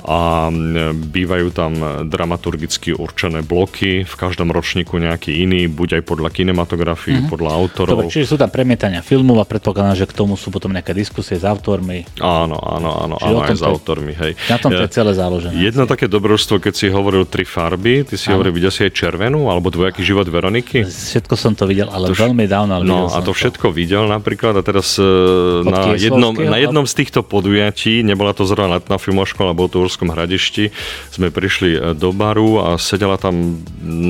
a bývajú tam dramaturgicky určené bloky, v každom ročníku nejaký iný, buď aj podľa kinematografii, mm-hmm. podľa autorov. Dobre, čiže sú tam premietania filmov a predpokladám, že k tomu sú potom nejaké diskusie s autormi. Áno, áno, áno, áno aj s autormi. Hej. Na tom to je celé záložené. Jedno také dobrodstvo, keď si hovoril tri farby, ty si hovoril, videl si aj červenú, alebo dvojaký život Veroniky? Všetko som to videl, ale to veľmi dávno. Ale no a to všetko to. videl napríklad a teraz e, na jednom, na jednom z týchto podujatí, nebola to zrovna letná filmová škola, bol to Uhorskom hradišti sme prišli e, do baru a sedela tam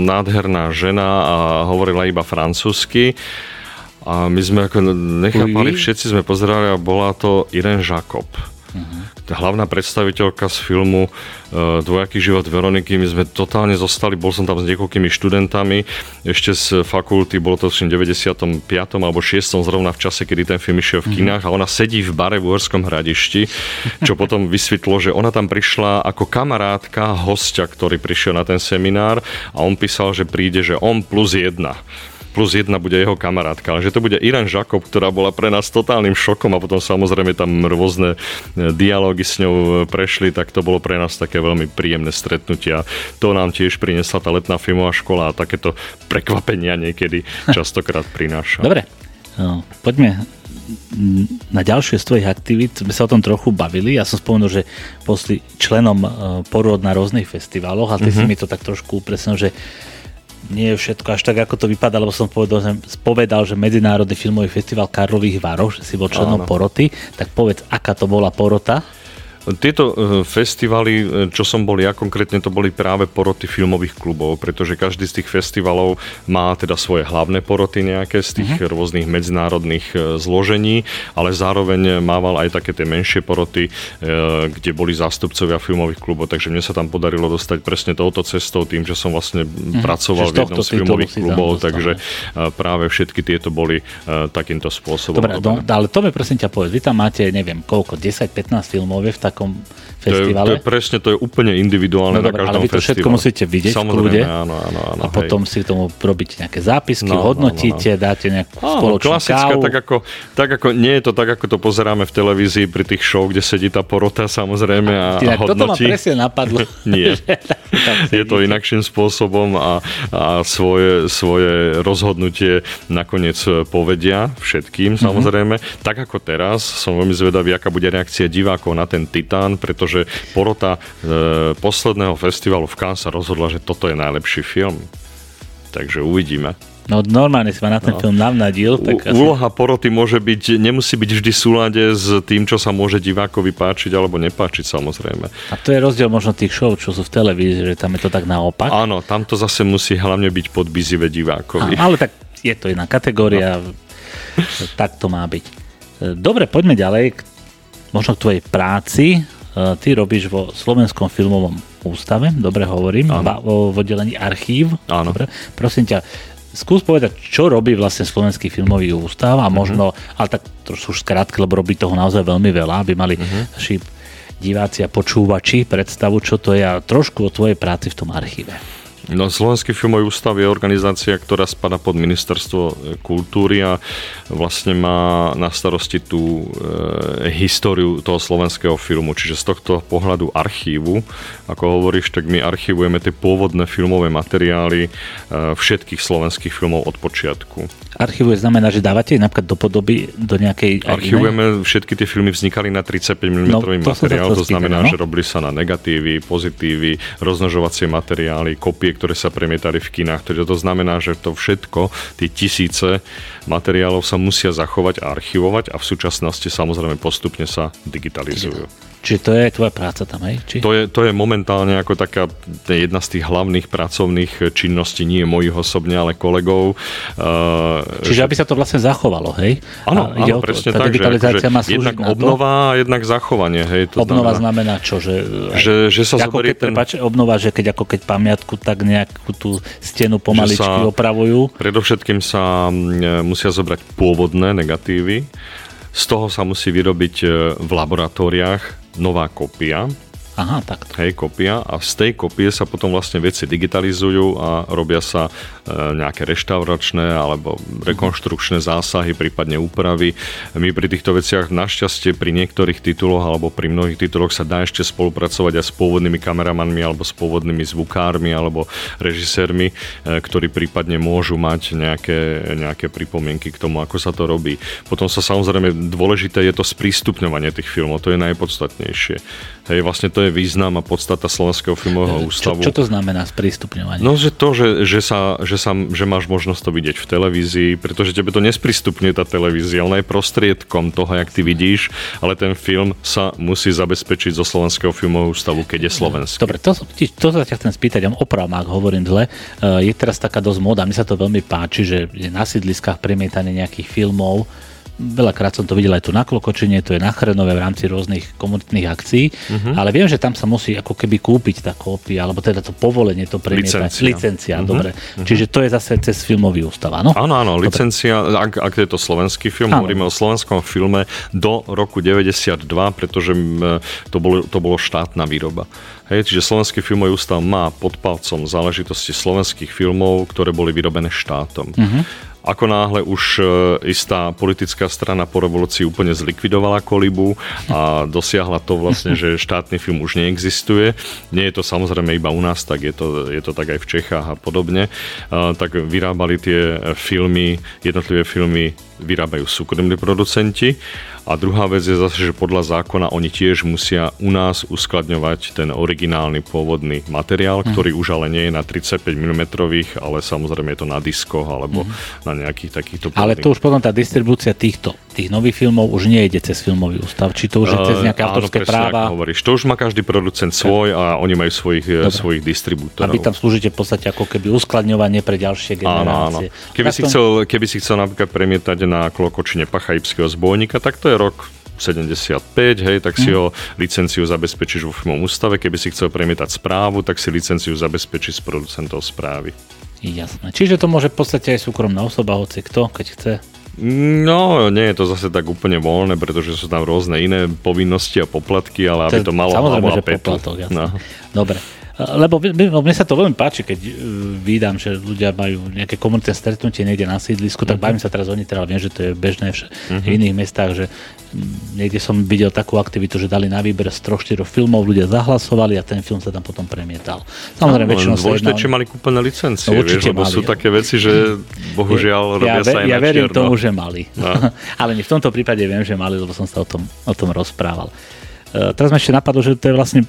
nádherná žena a hovorila iba francúzsky. A my sme ako nechápali, všetci sme pozerali a bola to Irene Jacob. Hlavná predstaviteľka z filmu e, Dvojaký život Veroniky. My sme totálne zostali, bol som tam s niekoľkými študentami, ešte z fakulty, bolo to v 95. alebo 6. zrovna v čase, kedy ten film išiel v mhm. kinách a ona sedí v bare v Uhorskom hradišti, čo potom vysvetlo, že ona tam prišla ako kamarátka hostia, ktorý prišiel na ten seminár a on písal, že príde, že on plus jedna plus jedna bude jeho kamarátka. Ale že to bude Iran Žakob, ktorá bola pre nás totálnym šokom a potom samozrejme tam rôzne e, dialógy s ňou e, prešli, tak to bolo pre nás také veľmi príjemné stretnutia. To nám tiež priniesla tá letná filmová škola a takéto prekvapenia niekedy častokrát prináša. Dobre, no, poďme na ďalšie z tvojich aktivít sme sa o tom trochu bavili. Ja som spomenul, že posli členom e, porod na rôznych festivaloch a ty mm-hmm. si mi to tak trošku upresnil, že nie je všetko až tak, ako to vypadá, lebo som povedal, že, povedal, že Medzinárodný filmový festival Karlových Varov, že si bol členom poroty, tak povedz, aká to bola porota? Tieto e, festivaly, e, čo som bol ja konkrétne, to boli práve poroty filmových klubov, pretože každý z tých festivalov má teda svoje hlavné poroty nejaké z tých uh-huh. rôznych medzinárodných e, zložení, ale zároveň mával aj také tie menšie poroty, kde boli zástupcovia filmových klubov, takže mne sa tam podarilo dostať presne touto cestou, tým, že som vlastne uh-huh. pracoval v jednom z filmových klubov, takže práve všetky tieto boli takýmto spôsobom. Dobre, do, ale to mi prosím ťa povedz, vy tam máte, neviem, koľko, 10-15 filmov v takom festivale. To je, to je presne, to je úplne individuálne no, na každom ale vy to všetko musíte vidieť Samozrejme, kľude, áno, áno, áno, a potom hej. si tomu robíte nejaké zápisky, no, hodnotíte, no, no, no. dáte nejakú áno, spoločnú klasická, kávu. Tak ako, tak ako, nie je to tak, ako to pozeráme v televízii pri tých show, kde sedí tá porota samozrejme a, a, a hodnotí. Toto ma presne napadlo. nie. je to inakším spôsobom a, a svoje, svoje rozhodnutie nakoniec povedia všetkým mhm. samozrejme. Mm-hmm. Tak ako teraz, som veľmi zvedavý, aká bude reakcia divákov na ten Titán, pretože porota e, posledného festivalu v Cannes sa rozhodla, že toto je najlepší film. Takže uvidíme. No normálne si ma na ten no. film navnadil. Tak asi... Úloha poroty môže byť, nemusí byť vždy v súlade s tým, čo sa môže divákovi páčiť alebo nepáčiť samozrejme. A to je rozdiel možno tých show, čo sú v televízii, že tam je to tak naopak. Áno, tam to zase musí hlavne byť podbizivé divákovi. Á, ale tak je to iná kategória, no. tak to má byť. Dobre, poďme ďalej možno k tvojej práci. E, ty robíš vo Slovenskom filmovom ústave, dobre hovorím, vo, v oddelení archív. Áno. Dobre. Prosím ťa, skús povedať, čo robí vlastne Slovenský filmový ústav a možno, uh-huh. ale tak to sú už skrátke, lebo robí toho naozaj veľmi veľa, aby mali uh-huh. naši diváci a počúvači predstavu, čo to je a trošku o tvojej práci v tom archíve. No, Slovenský filmový ústav je organizácia, ktorá spada pod ministerstvo e, kultúry a vlastne má na starosti tú e, históriu toho slovenského filmu. Čiže z tohto pohľadu archívu, ako hovoríš, tak my archivujeme tie pôvodné filmové materiály e, všetkých slovenských filmov od počiatku. Archivuje znamená, že dávate napríklad do podoby do nejakej... Archivujeme, všetky tie filmy vznikali na 35 mm no, materiál, to, to znamená, no? že robili sa na negatívy, pozitívy, roznožovacie materiály, kopie, ktoré sa premietali v kinách. Takže to znamená, že to všetko, tie tisíce materiálov sa musia zachovať a archivovať a v súčasnosti samozrejme postupne sa digitalizujú. Čiže to je tvoja práca tam, hej? Či? To, je, to je momentálne ako taká jedna z tých hlavných pracovných činností, nie mojich osobne, ale kolegov. Uh, Čiže že... aby sa to vlastne zachovalo, hej? Áno, áno presne tá tak. Digitalizácia že, má jednak na obnova a jednak zachovanie, hej? To obnova znamená, znamená čo? Že, že, že sa ako keď, ten... Prepáč, obnova, že keď ako keď pamiatku, tak nejakú tú stenu pomaličky sa, opravujú? Predovšetkým sa musia zobrať pôvodné negatívy, z toho sa musí vyrobiť e, v laboratóriách nová kopia Aha, takto. Hej, kopia a z tej kopie sa potom vlastne veci digitalizujú a robia sa e, nejaké reštauračné alebo rekonštrukčné zásahy, prípadne úpravy. My pri týchto veciach našťastie pri niektorých tituloch alebo pri mnohých tituloch sa dá ešte spolupracovať aj s pôvodnými kameramanmi alebo s pôvodnými zvukármi alebo režisérmi, e, ktorí prípadne môžu mať nejaké, nejaké pripomienky k tomu, ako sa to robí. Potom sa samozrejme dôležité je to sprístupňovanie tých filmov, to je najpodstatnejšie. Hej, vlastne to je význam a podstata Slovenského filmového ústavu. Čo, čo to znamená sprístupňovanie? No, že to, že, že, sa, že, sa, že máš možnosť to vidieť v televízii, pretože tebe to nesprístupňuje tá televízia, ona je prostriedkom toho, jak ty vidíš, ale ten film sa musí zabezpečiť zo Slovenského filmového ústavu, keď je slovenský. Dobre, to, to sa ťa chcem spýtať, ja opravom, ak hovorím zle. Eh, je teraz taká dosť moda, mi sa to veľmi páči, že je na sídliskách premietanie nejakých filmov, veľakrát som to videl aj tu na Klokočine, to je na Chrenove v rámci rôznych komunitných akcií, uh-huh. ale viem, že tam sa musí ako keby kúpiť tá kópia, alebo teda to povolenie, to premietať. Licencia. Licencia, uh-huh. dobre. Uh-huh. Čiže to je zase cez filmový ústav, áno? Áno, áno, dobre. licencia, ak, ak je to slovenský film, áno. hovoríme o slovenskom filme do roku 92, pretože to bolo, to bolo štátna výroba. Hej, čiže Slovenský filmový ústav má pod palcom záležitosti slovenských filmov, ktoré boli vyrobené štátom. Uh-huh. Ako náhle už e, istá politická strana po revolúcii úplne zlikvidovala kolibu a dosiahla to vlastne, že štátny film už neexistuje. Nie je to samozrejme iba u nás, tak je to, je to tak aj v Čechách a podobne. Tak vyrábali tie filmy, jednotlivé filmy vyrábajú súkromní producenti a druhá vec je zase, že podľa zákona oni tiež musia u nás uskladňovať ten originálny pôvodný materiál, mm. ktorý už ale nie je na 35 mm, ale samozrejme je to na diskoch alebo mm. na nejakých takýchto... Ale to už potom tá distribúcia týchto, tých nových filmov už nejde cez filmový ústav, či to už je cez nejaké uh, autorské áno, práva? hovoríš. To už má každý producent svoj a oni majú svojich, eh, Dobre. svojich distribútorov. Aby tam slúžite v podstate ako keby uskladňovanie pre ďalšie generácie. Áno, áno. Keby, si chcel, keby si chcel napríklad premietať na klokočine Pachajibského zbojníka, tak to je rok 75, hej, tak si mm. ho licenciu zabezpečíš vo filmovom ústave. Keby si chcel premietať správu, tak si licenciu zabezpečíš s producentov správy. Jasné. Čiže to môže v podstate aj súkromná osoba, hoci kto, keď chce. No, nie je to zase tak úplne voľné, pretože sú tam rôzne iné povinnosti a poplatky, ale aby to malo Samozrejme, že poplatok, jasné. No. Dobre. Lebo mne sa to veľmi páči, keď e, vydám, že ľudia majú nejaké komunitné stretnutie niekde na sídlisku, tak uh-huh. bavím sa teraz o Nitre, ale viem, že to je bežné v, uh-huh. v iných mestách, že niekde som videl takú aktivitu, že dali na výber z troch, štyroch filmov, ľudia zahlasovali a ten film sa tam potom premietal. Samozrejme, no, väčšinou dôležité, či mali kúpené licencie, no, vieš, lebo mali, sú také veci, že bohužiaľ robia ja, sa aj Ja verím čierno. tomu, že mali. No. ale v tomto prípade viem, že mali, lebo som sa o tom, o tom rozprával. Uh, teraz ma ešte napadlo, že to je vlastne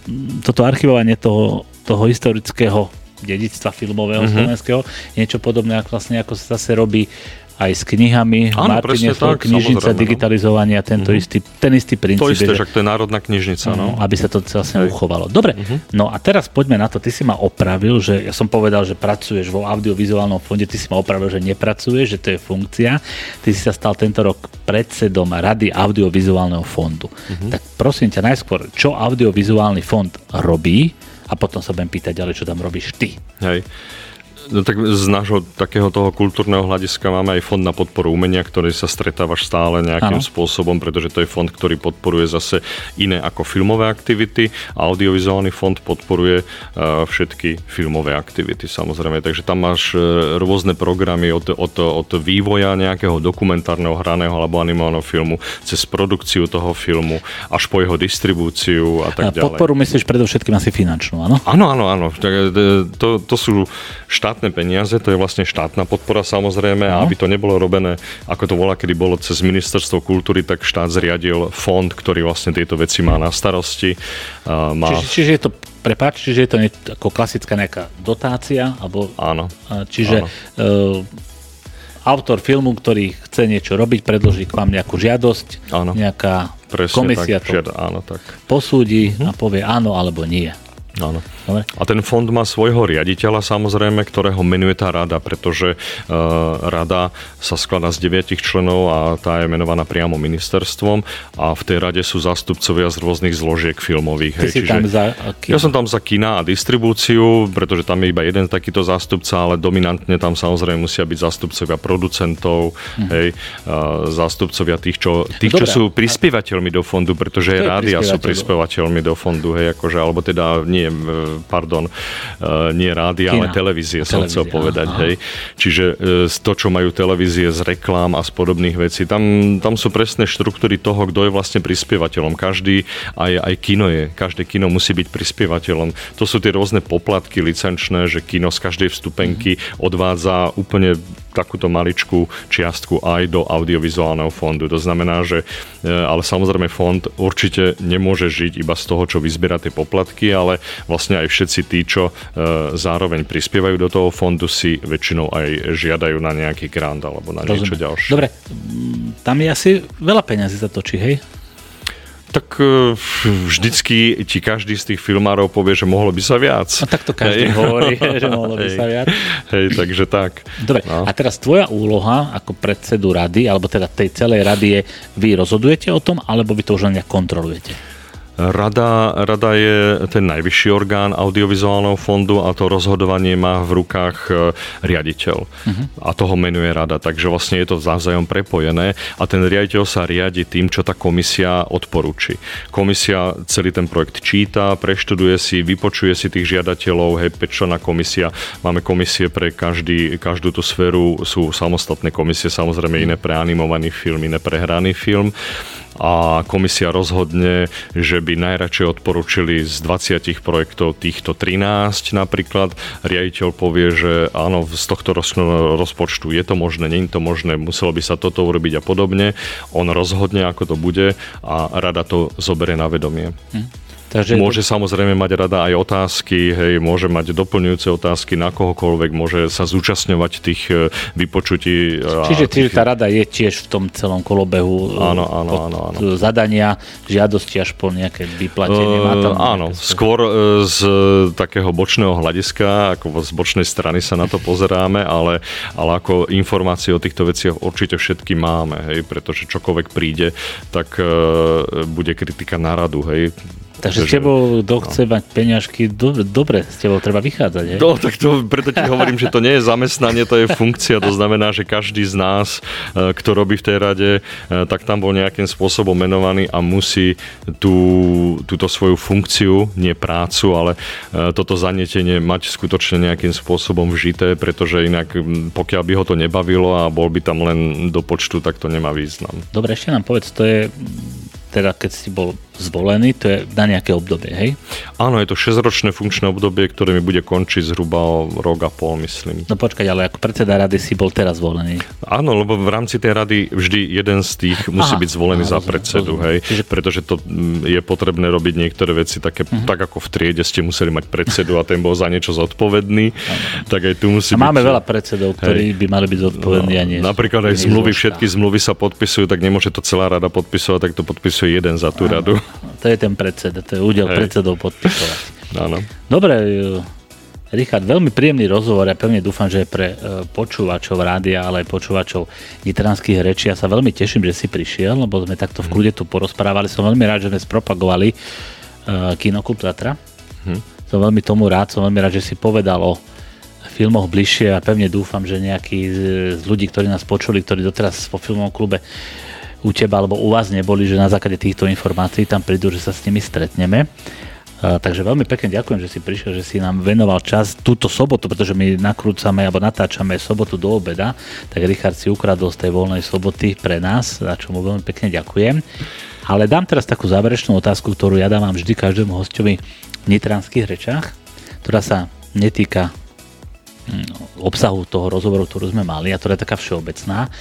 toto archivovanie toho toho historického dedictva filmového mm-hmm. slovenského, niečo podobné, vlastne ako sa zase robí aj s knihami. Áno, Martine, tak, knižnica, no. digitalizovania, tento mm-hmm. istý, ten istý princíp. To isté, že, to je národná knižnica. No. Aby sa to vlastne Hej. uchovalo. Dobre, mm-hmm. no a teraz poďme na to. Ty si ma opravil, že ja som povedal, že pracuješ vo audiovizuálnom fonde, ty si ma opravil, že nepracuješ, že to je funkcia. Ty si sa stal tento rok predsedom Rady audiovizuálneho fondu. Mm-hmm. Tak prosím ťa najskôr, čo audiovizuálny fond robí? A potom sa budem pýtať ďalej, čo tam robíš ty. Hej. No tak z nášho takého toho kultúrneho hľadiska máme aj fond na podporu umenia, ktorý sa stretávaš stále nejakým ano. spôsobom, pretože to je fond, ktorý podporuje zase iné ako filmové aktivity a audiovizuálny fond podporuje uh, všetky filmové aktivity samozrejme. Takže tam máš uh, rôzne programy od, od, od vývoja nejakého dokumentárneho, hraného alebo animovaného filmu cez produkciu toho filmu až po jeho distribúciu a tak a ďalej. Podporu myslíš predovšetkým asi finančnú, áno? Áno, áno, áno. To, to sú štát štátne peniaze, to je vlastne štátna podpora samozrejme no. a aby to nebolo robené, ako to bola, kedy bolo cez ministerstvo kultúry, tak štát zriadil fond, ktorý vlastne tieto veci má na starosti. má... Čiže, čiže je to Prepač, čiže je to nie, ako klasická nejaká dotácia? Alebo, áno. Čiže áno. Uh, autor filmu, ktorý chce niečo robiť, predloží k vám nejakú žiadosť, áno. nejaká Presne komisia tak, to žiada, áno, tak. posúdi uh-huh. a povie áno alebo nie. Áno. Dobre. A ten fond má svojho riaditeľa samozrejme, ktorého menuje tá rada, pretože uh, rada sa skladá z deviatich členov a tá je menovaná priamo ministerstvom a v tej rade sú zástupcovia z rôznych zložiek filmových. Ty hej, si tam za kino. Ja som tam za kina a distribúciu, pretože tam je iba jeden takýto zástupca, ale dominantne tam samozrejme musia byť zástupcovia producentov, hm. hej, zástupcovia tých, čo, tých, čo sú prispievateľmi do fondu, pretože aj rádia sú prispievateľmi do fondu, hej, akože, alebo teda nie, pardon, uh, nie rádia, ale televízie, som chcel povedať. Aha. Hej. Čiže uh, to, čo majú televízie z reklám a z podobných vecí, tam, tam sú presné štruktúry toho, kto je vlastne prispievateľom. Každý, aj, aj kino je, každé kino musí byť prispievateľom. To sú tie rôzne poplatky licenčné, že kino z každej vstupenky mhm. odvádza úplne takúto maličkú čiastku aj do audiovizuálneho fondu. To znamená, že e, ale samozrejme fond určite nemôže žiť iba z toho, čo vyzbiera tie poplatky, ale vlastne aj všetci tí, čo e, zároveň prispievajú do toho fondu, si väčšinou aj žiadajú na nejaký grant alebo na Rozumiem. niečo ďalšie. Dobre, tam je asi veľa peňazí za točí, hej? Tak e, vždycky ti každý z tých filmárov povie, že mohlo by sa viac. A tak to každý hej. hovorí, že mohlo by sa viac. Hej, takže tak. Dobre, no. a teraz tvoja úloha ako predsedu rady, alebo teda tej celej rady je, vy rozhodujete o tom, alebo vy to už len nejak kontrolujete? Rada, rada je ten najvyšší orgán audiovizuálneho fondu a to rozhodovanie má v rukách e, riaditeľ. Uh-huh. A toho menuje rada, takže vlastne je to vzájom prepojené a ten riaditeľ sa riadi tým, čo tá komisia odporúči. Komisia celý ten projekt číta, preštuduje si, vypočuje si tých žiadateľov, hej, na komisia. Máme komisie pre každý, každú tú sféru, sú samostatné komisie, samozrejme iné pre animovaný film, iné pre hraný film a komisia rozhodne, že by najradšej odporučili z 20 projektov týchto 13 napríklad. Riaditeľ povie, že áno, z tohto rozpočtu je to možné, nie je to možné, muselo by sa toto urobiť a podobne. On rozhodne, ako to bude a rada to zoberie na vedomie. Hm. Takže môže to... samozrejme mať rada aj otázky, hej, môže mať doplňujúce otázky na kohokoľvek, môže sa zúčastňovať tých e, vypočutí. Čiže tých... tá rada je tiež v tom celom kolobehu e, áno, áno, áno, áno. zadania, žiadosti až po nejaké vyplatenie. Má tam áno, nejaké... skôr z takého bočného hľadiska, ako z bočnej strany sa na to pozeráme, ale, ale ako informácie o týchto veciach určite všetky máme, hej, pretože čokoľvek príde, tak uh, bude kritika na radu, hej Takže s tebou, kto no. chce mať peňažky, do, dobre, s tebou treba vychádzať. Je? No, tak to, preto ti hovorím, že to nie je zamestnanie, to je funkcia. To znamená, že každý z nás, e, kto robí v tej rade, e, tak tam bol nejakým spôsobom menovaný a musí tú, túto svoju funkciu, nie prácu, ale e, toto zanietenie mať skutočne nejakým spôsobom vžité, pretože inak pokiaľ by ho to nebavilo a bol by tam len do počtu, tak to nemá význam. Dobre, ešte nám povedz, to je teda keď si bol zvolený, to je na nejaké obdobie, hej? Áno, je to 6-ročné funkčné obdobie, ktoré mi bude končiť zhruba rok a pol, myslím. No počkať, ale ako predseda rady si bol teraz zvolený. Áno, lebo v rámci tej rady vždy jeden z tých musí aha, byť zvolený aha, za rozumiem, predsedu, rozumiem. hej? Čiže... Pretože to mm, je potrebné robiť niektoré veci také, uh-huh. tak ako v triede ste museli mať predsedu a ten bol za niečo zodpovedný, uh-huh. tak aj tu musí a byť... máme veľa predsedov, ktorí hej. by mali byť zodpovední no, a nie. Napríklad aj zmluvy, všetky zmluvy sa podpisujú, tak nemôže to celá rada podpisovať, tak to podpisuje jeden za tú radu. To je ten predseda, to je údel Hej. predsedov podpisovať. Áno. Dobre, Richard, veľmi príjemný rozhovor. Ja pevne dúfam, že pre e, počúvačov rádia, ale aj počúvačov nitranských rečí. Ja sa veľmi teším, že si prišiel, lebo sme takto v mhm. kľude tu porozprávali. Som veľmi rád, že sme spropagovali uh, Kinoklub Tatra. Hmm. Som veľmi tomu rád, som veľmi rád, že si povedal o filmoch bližšie a pevne dúfam, že nejakí z, z ľudí, ktorí nás počuli, ktorí doteraz po filmovom klube u teba alebo u vás neboli, že na základe týchto informácií tam prídu, že sa s nimi stretneme. Takže veľmi pekne ďakujem, že si prišiel, že si nám venoval čas túto sobotu, pretože my nakrúcame alebo natáčame sobotu do obeda, tak Richard si ukradol z tej voľnej soboty pre nás, za čo mu veľmi pekne ďakujem. Ale dám teraz takú záverečnú otázku, ktorú ja dávam vždy každému hostovi v nitranských rečách, ktorá sa netýka hm, obsahu toho rozhovoru, ktorú sme mali a ktorá je taká všeobecná.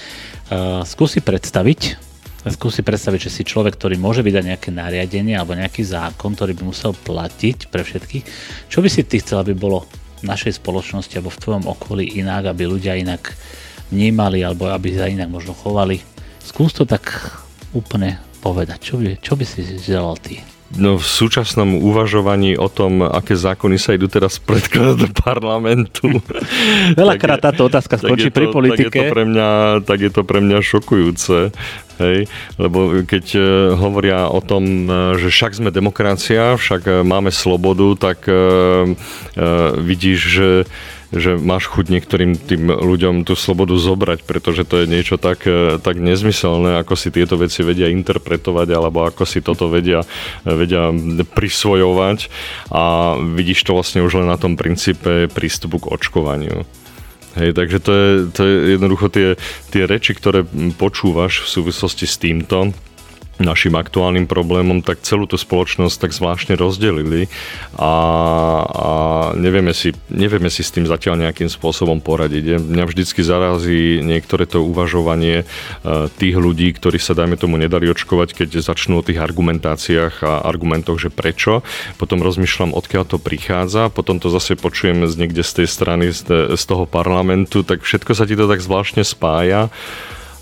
Uh, skúsi predstaviť Skúsi predstaviť, že si človek, ktorý môže vydať nejaké nariadenie alebo nejaký zákon, ktorý by musel platiť pre všetkých. Čo by si ty chcel, aby bolo v našej spoločnosti alebo v tvojom okolí inak, aby ľudia inak vnímali alebo aby sa inak možno chovali? Skús to tak úplne povedať. Čo by, čo by si želal ty? no, v súčasnom uvažovaní o tom, aké zákony sa idú teraz predkladať do parlamentu. Veľakrát táto otázka skončí pri politike. Tak je, to pre mňa, tak je to pre mňa šokujúce. Hej, lebo keď e, hovoria o tom, e, že však sme demokracia, však e, máme slobodu, tak vidíš, že že máš chuť niektorým tým ľuďom tú slobodu zobrať, pretože to je niečo tak, tak nezmyselné, ako si tieto veci vedia interpretovať alebo ako si toto vedia, vedia prisvojovať a vidíš to vlastne už len na tom princípe prístupu k očkovaniu. Hej, takže to je, to je jednoducho tie, tie reči, ktoré počúvaš v súvislosti s týmto, našim aktuálnym problémom, tak celú tú spoločnosť tak zvláštne rozdelili a, a nevieme, si, nevieme si s tým zatiaľ nejakým spôsobom poradiť. Mňa vždycky zarazí niektoré to uvažovanie e, tých ľudí, ktorí sa, dajme tomu, nedali očkovať, keď začnú o tých argumentáciách a argumentoch, že prečo. Potom rozmýšľam, odkiaľ to prichádza, potom to zase počujem z niekde z tej strany, z, toho parlamentu, tak všetko sa ti to tak zvláštne spája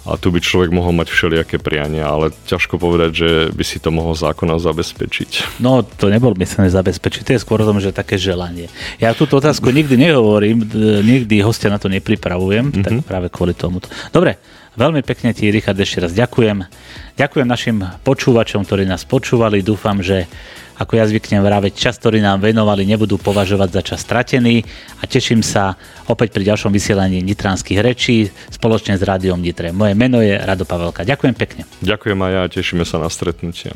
a tu by človek mohol mať všelijaké priania, ale ťažko povedať, že by si to mohol zákonom zabezpečiť. No, to nebol myslené zabezpečiť, to je skôr o tom, že také želanie. Ja túto otázku nikdy nehovorím, nikdy hostia na to nepripravujem, mm-hmm. tak práve kvôli tomu. Dobre, veľmi pekne ti, Richard, ešte raz ďakujem. Ďakujem našim počúvačom, ktorí nás počúvali. Dúfam, že ako ja zvyknem vraveť, čas, ktorý nám venovali, nebudú považovať za čas stratený a teším sa opäť pri ďalšom vysielaní nitranských rečí spoločne s Rádiom Nitre. Moje meno je Rado Pavelka. Ďakujem pekne. Ďakujem aj ja, tešíme sa na stretnutie.